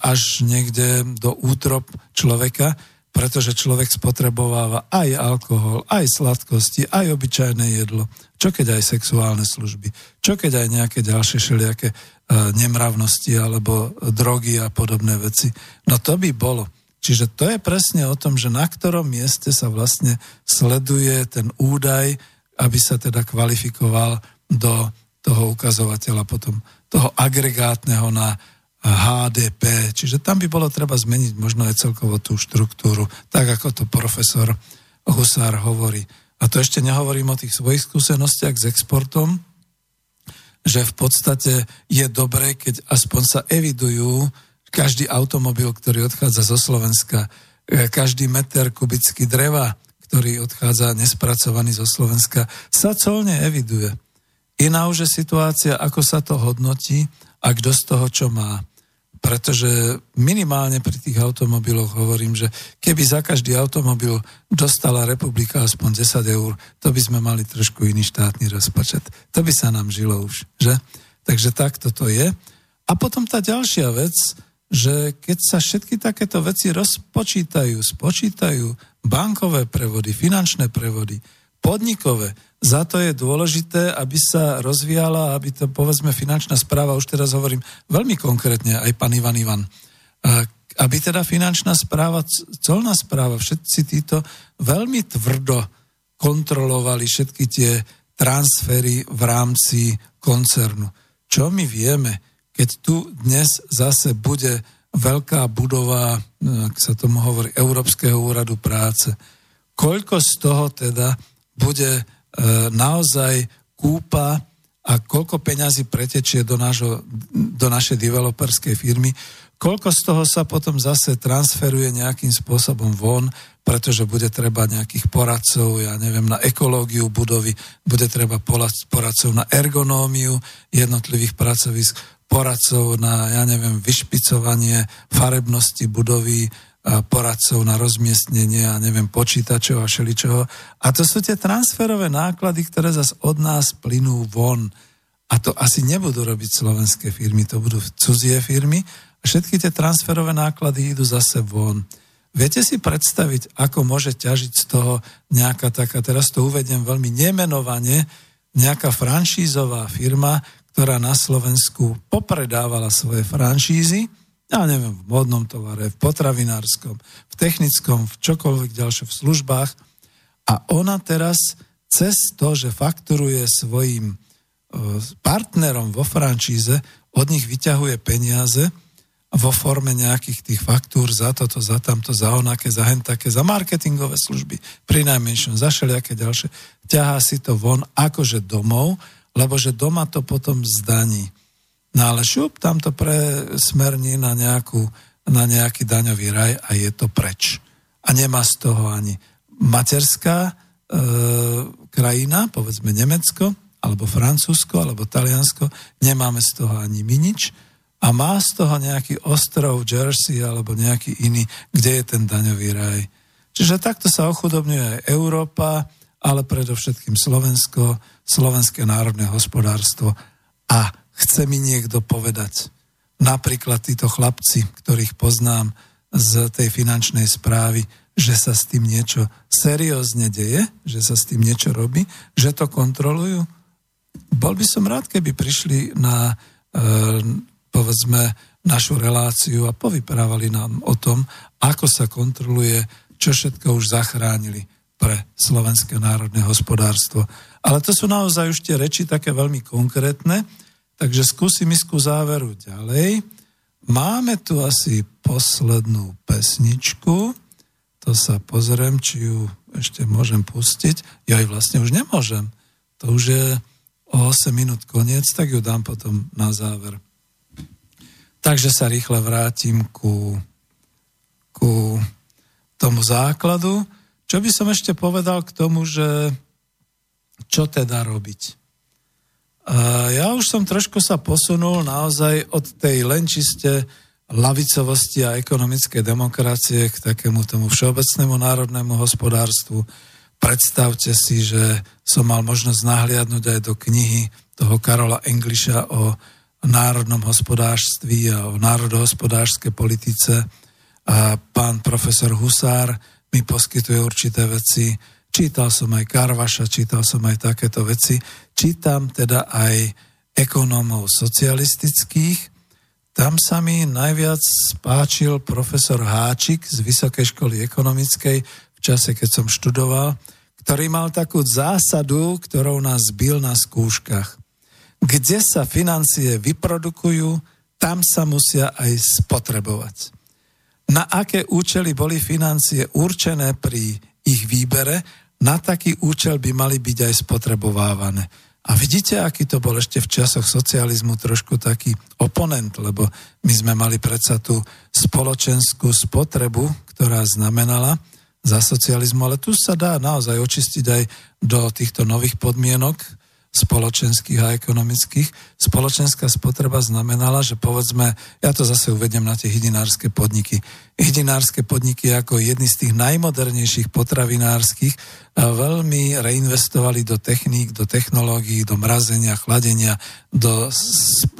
až niekde do útrop človeka, pretože človek spotrebováva aj alkohol, aj sladkosti, aj obyčajné jedlo. Čo keď aj sexuálne služby? Čo keď aj nejaké ďalšie všelijaké nemravnosti alebo drogy a podobné veci? No to by bolo. Čiže to je presne o tom, že na ktorom mieste sa vlastne sleduje ten údaj, aby sa teda kvalifikoval do toho ukazovateľa potom toho agregátneho na HDP. Čiže tam by bolo treba zmeniť možno aj celkovo tú štruktúru, tak ako to profesor Husár hovorí. A to ešte nehovorím o tých svojich skúsenostiach s exportom, že v podstate je dobré, keď aspoň sa evidujú každý automobil, ktorý odchádza zo Slovenska, e, každý meter kubický dreva, ktorý odchádza nespracovaný zo Slovenska, sa colne eviduje. Iná už je situácia, ako sa to hodnotí a kto z toho čo má. Pretože minimálne pri tých automobiloch hovorím, že keby za každý automobil dostala republika aspoň 10 eur, to by sme mali trošku iný štátny rozpočet. To by sa nám žilo už, že? Takže takto to je. A potom tá ďalšia vec, že keď sa všetky takéto veci rozpočítajú, spočítajú, bankové prevody, finančné prevody, podnikové, za to je dôležité, aby sa rozvíjala, aby to povedzme finančná správa, už teraz hovorím veľmi konkrétne, aj pán Ivan Ivan, aby teda finančná správa, colná správa, všetci títo veľmi tvrdo kontrolovali všetky tie transfery v rámci koncernu. Čo my vieme? keď tu dnes zase bude veľká budova, ak sa tomu hovorí, Európskeho úradu práce, koľko z toho teda bude naozaj kúpa a koľko peňazí pretečie do, nášho, do našej developerskej firmy, koľko z toho sa potom zase transferuje nejakým spôsobom von, pretože bude treba nejakých poradcov, ja neviem, na ekológiu budovy, bude treba poradcov na ergonómiu jednotlivých pracovisk, poradcov na, ja neviem, vyšpicovanie farebnosti budovy, poradcov na rozmiestnenie a neviem, počítačov a všeličoho. A to sú tie transferové náklady, ktoré zase od nás plynú von. A to asi nebudú robiť slovenské firmy, to budú cudzie firmy a všetky tie transferové náklady idú zase von. Viete si predstaviť, ako môže ťažiť z toho nejaká taká, teraz to uvediem veľmi nemenovane, nejaká franšízová firma, ktorá na Slovensku popredávala svoje franšízy, ja neviem, v modnom tovare, v potravinárskom, v technickom, v čokoľvek ďalšie, v službách. A ona teraz cez to, že fakturuje svojim e, partnerom vo franšíze, od nich vyťahuje peniaze vo forme nejakých tých faktúr za toto, za tamto, za onaké, za hentaké, za marketingové služby, pri najmenšom, za všelijaké ďalšie. Ťahá si to von akože domov lebo že doma to potom zdaní. No ale šup, tam to presmerní na, nejakú, na nejaký daňový raj a je to preč. A nemá z toho ani materská e, krajina, povedzme Nemecko, alebo Francúzsko, alebo Taliansko, nemáme z toho ani my nič. A má z toho nejaký ostrov Jersey alebo nejaký iný, kde je ten daňový raj. Čiže takto sa ochudobňuje aj Európa, ale predovšetkým Slovensko, slovenské národné hospodárstvo. A chce mi niekto povedať, napríklad títo chlapci, ktorých poznám z tej finančnej správy, že sa s tým niečo seriózne deje, že sa s tým niečo robí, že to kontrolujú. Bol by som rád, keby prišli na, e, povedzme, našu reláciu a povyprávali nám o tom, ako sa kontroluje, čo všetko už zachránili pre slovenské národné hospodárstvo. Ale to sú naozaj už tie reči také veľmi konkrétne, takže skúsim isku záveru ďalej. Máme tu asi poslednú pesničku, to sa pozriem, či ju ešte môžem pustiť. Ja aj vlastne už nemôžem. To už je o 8 minút koniec, tak ju dám potom na záver. Takže sa rýchle vrátim ku, ku tomu základu. Čo by som ešte povedal k tomu, že čo teda robiť? Ja už som trošku sa posunul naozaj od tej len čiste lavicovosti a ekonomickej demokracie k takému tomu všeobecnému národnému hospodárstvu. Predstavte si, že som mal možnosť nahliadnúť aj do knihy toho Karola Engliša o národnom hospodárství a o národohospodárskej politice. A pán profesor Husár mi poskytuje určité veci. Čítal som aj Karvaša, čítal som aj takéto veci. Čítam teda aj ekonómov socialistických. Tam sa mi najviac páčil profesor Háčik z Vysokej školy ekonomickej v čase, keď som študoval, ktorý mal takú zásadu, ktorou nás bil na skúškach kde sa financie vyprodukujú, tam sa musia aj spotrebovať. Na aké účely boli financie určené pri ich výbere, na taký účel by mali byť aj spotrebovávané. A vidíte, aký to bol ešte v časoch socializmu trošku taký oponent, lebo my sme mali predsa tú spoločenskú spotrebu, ktorá znamenala za socializmu, ale tu sa dá naozaj očistiť aj do týchto nových podmienok, spoločenských a ekonomických. Spoločenská spotreba znamenala, že povedzme, ja to zase uvedem na tie hydinárske podniky. Hydinárske podniky ako jedny z tých najmodernejších potravinárskych veľmi reinvestovali do techník, do technológií, do mrazenia, chladenia, do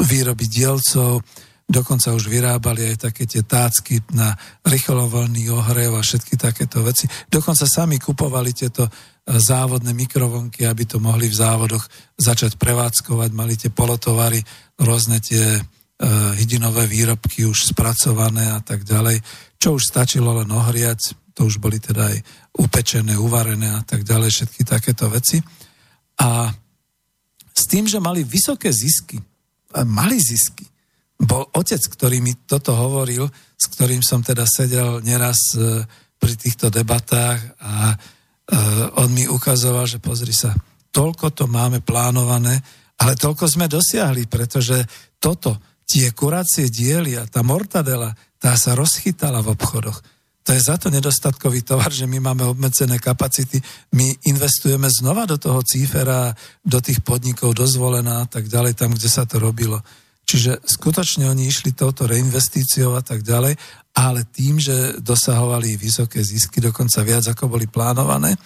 výroby dielcov, dokonca už vyrábali aj také tie tácky na rýchlovoľný ohrev a všetky takéto veci. Dokonca sami kupovali tieto závodné mikrovonky, aby to mohli v závodoch začať prevádzkovať. Mali tie polotovary, rôzne tie uh, hydinové výrobky už spracované a tak ďalej. Čo už stačilo len ohriať, to už boli teda aj upečené, uvarené a tak ďalej, všetky takéto veci. A s tým, že mali vysoké zisky, mali zisky, bol otec, ktorý mi toto hovoril, s ktorým som teda sedel neraz e, pri týchto debatách a on mi ukazoval, že pozri sa, toľko to máme plánované, ale toľko sme dosiahli, pretože toto, tie kuracie diely a tá mortadela, tá sa rozchytala v obchodoch. To je za to nedostatkový tovar, že my máme obmedzené kapacity, my investujeme znova do toho cífera, do tých podnikov dozvolená a tak ďalej, tam, kde sa to robilo. Čiže skutočne oni išli touto reinvestíciou a tak ďalej ale tým, že dosahovali vysoké zisky, dokonca viac ako boli plánované,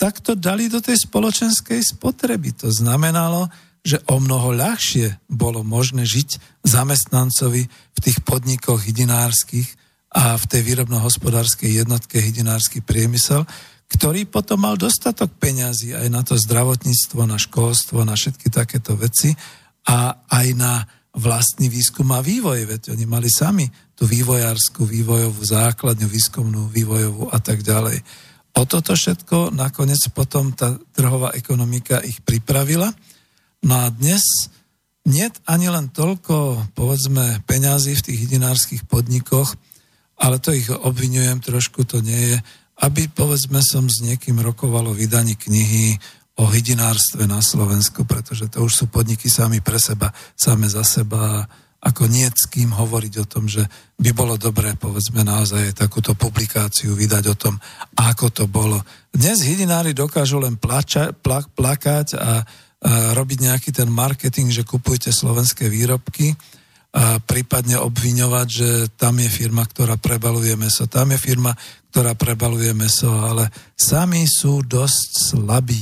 tak to dali do tej spoločenskej spotreby. To znamenalo, že o mnoho ľahšie bolo možné žiť zamestnancovi v tých podnikoch hydinárskych a v tej výrobno-hospodárskej jednotke hydinársky priemysel, ktorý potom mal dostatok peňazí aj na to zdravotníctvo, na školstvo, na všetky takéto veci a aj na vlastný výskum a vývoj, veď oni mali sami tú vývojárskú, vývojovú základňu, výskumnú, vývojovú a tak ďalej. O toto všetko nakoniec potom tá trhová ekonomika ich pripravila. No a dnes nie ani len toľko, povedzme, peňazí v tých hydinárskych podnikoch, ale to ich obvinujem trošku, to nie je, aby, povedzme, som s niekým rokovalo vydaní knihy o hydinárstve na Slovensku, pretože to už sú podniky sami pre seba, same za seba, ako nie s kým hovoriť o tom, že by bolo dobré, povedzme, naozaj takúto publikáciu vydať o tom, ako to bolo. Dnes hydinári dokážu len plača, pla, plakať a, a robiť nejaký ten marketing, že kupujte slovenské výrobky, a prípadne obviňovať, že tam je firma, ktorá prebaluje meso, tam je firma, ktorá prebaluje meso, ale sami sú dosť slabí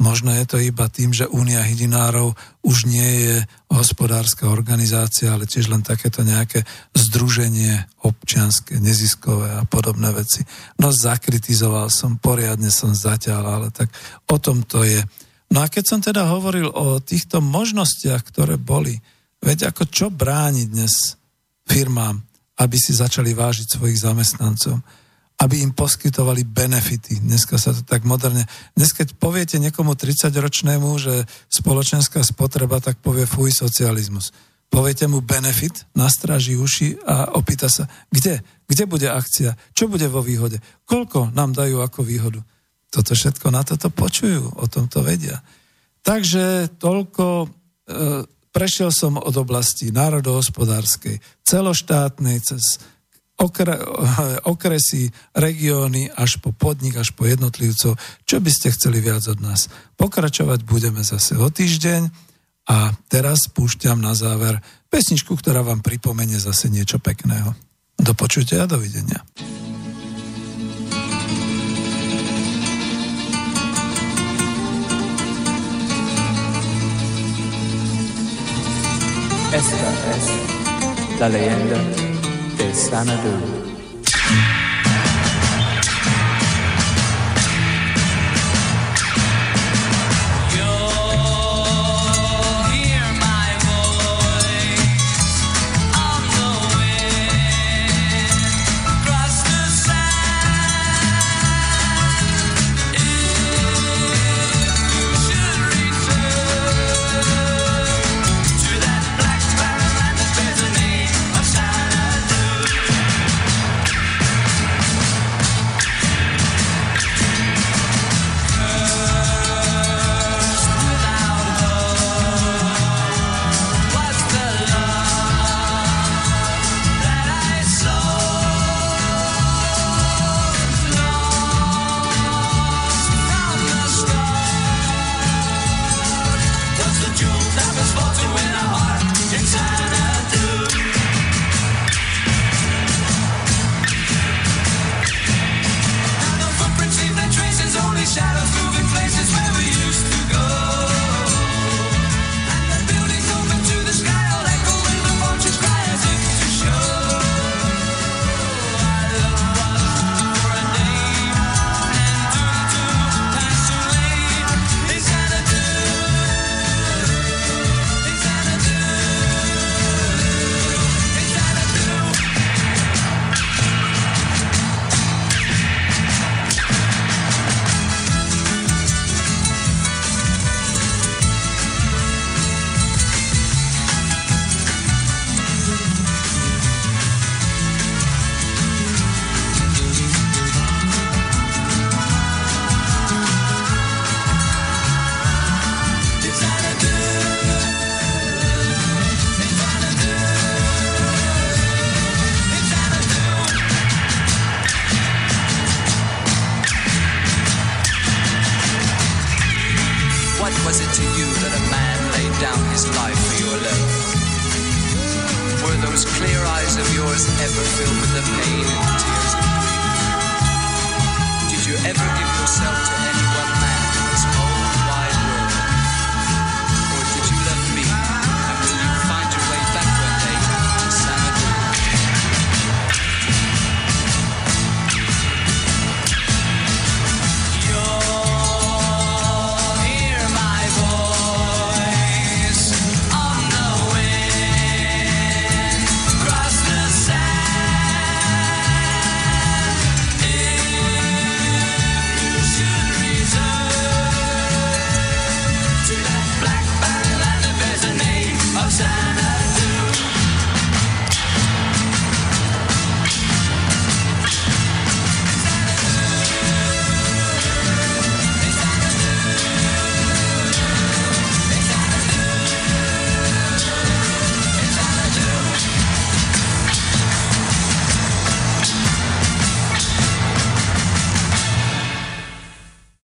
Možno je to iba tým, že Únia hydinárov už nie je hospodárska organizácia, ale tiež len takéto nejaké združenie občianske, neziskové a podobné veci. No zakritizoval som, poriadne som zaťal, ale tak o tom to je. No a keď som teda hovoril o týchto možnostiach, ktoré boli, veď ako čo bráni dnes firmám, aby si začali vážiť svojich zamestnancov, aby im poskytovali benefity. Dneska sa to tak moderne... Dnes, keď poviete niekomu 30-ročnému, že spoločenská spotreba, tak povie fuj socializmus. Poviete mu benefit, nastraží uši a opýta sa, kde? Kde bude akcia? Čo bude vo výhode? Koľko nám dajú ako výhodu? Toto všetko na toto počujú, o tom to vedia. Takže toľko... E, prešiel som od oblasti národohospodárskej, celoštátnej, cez okre, okresy, regióny, až po podnik, až po jednotlivcov. Čo by ste chceli viac od nás? Pokračovať budeme zase o týždeň a teraz púšťam na záver pesničku, ktorá vám pripomenie zase niečo pekného. Do počutia a dovidenia. Esta es la leyenda Sanadu.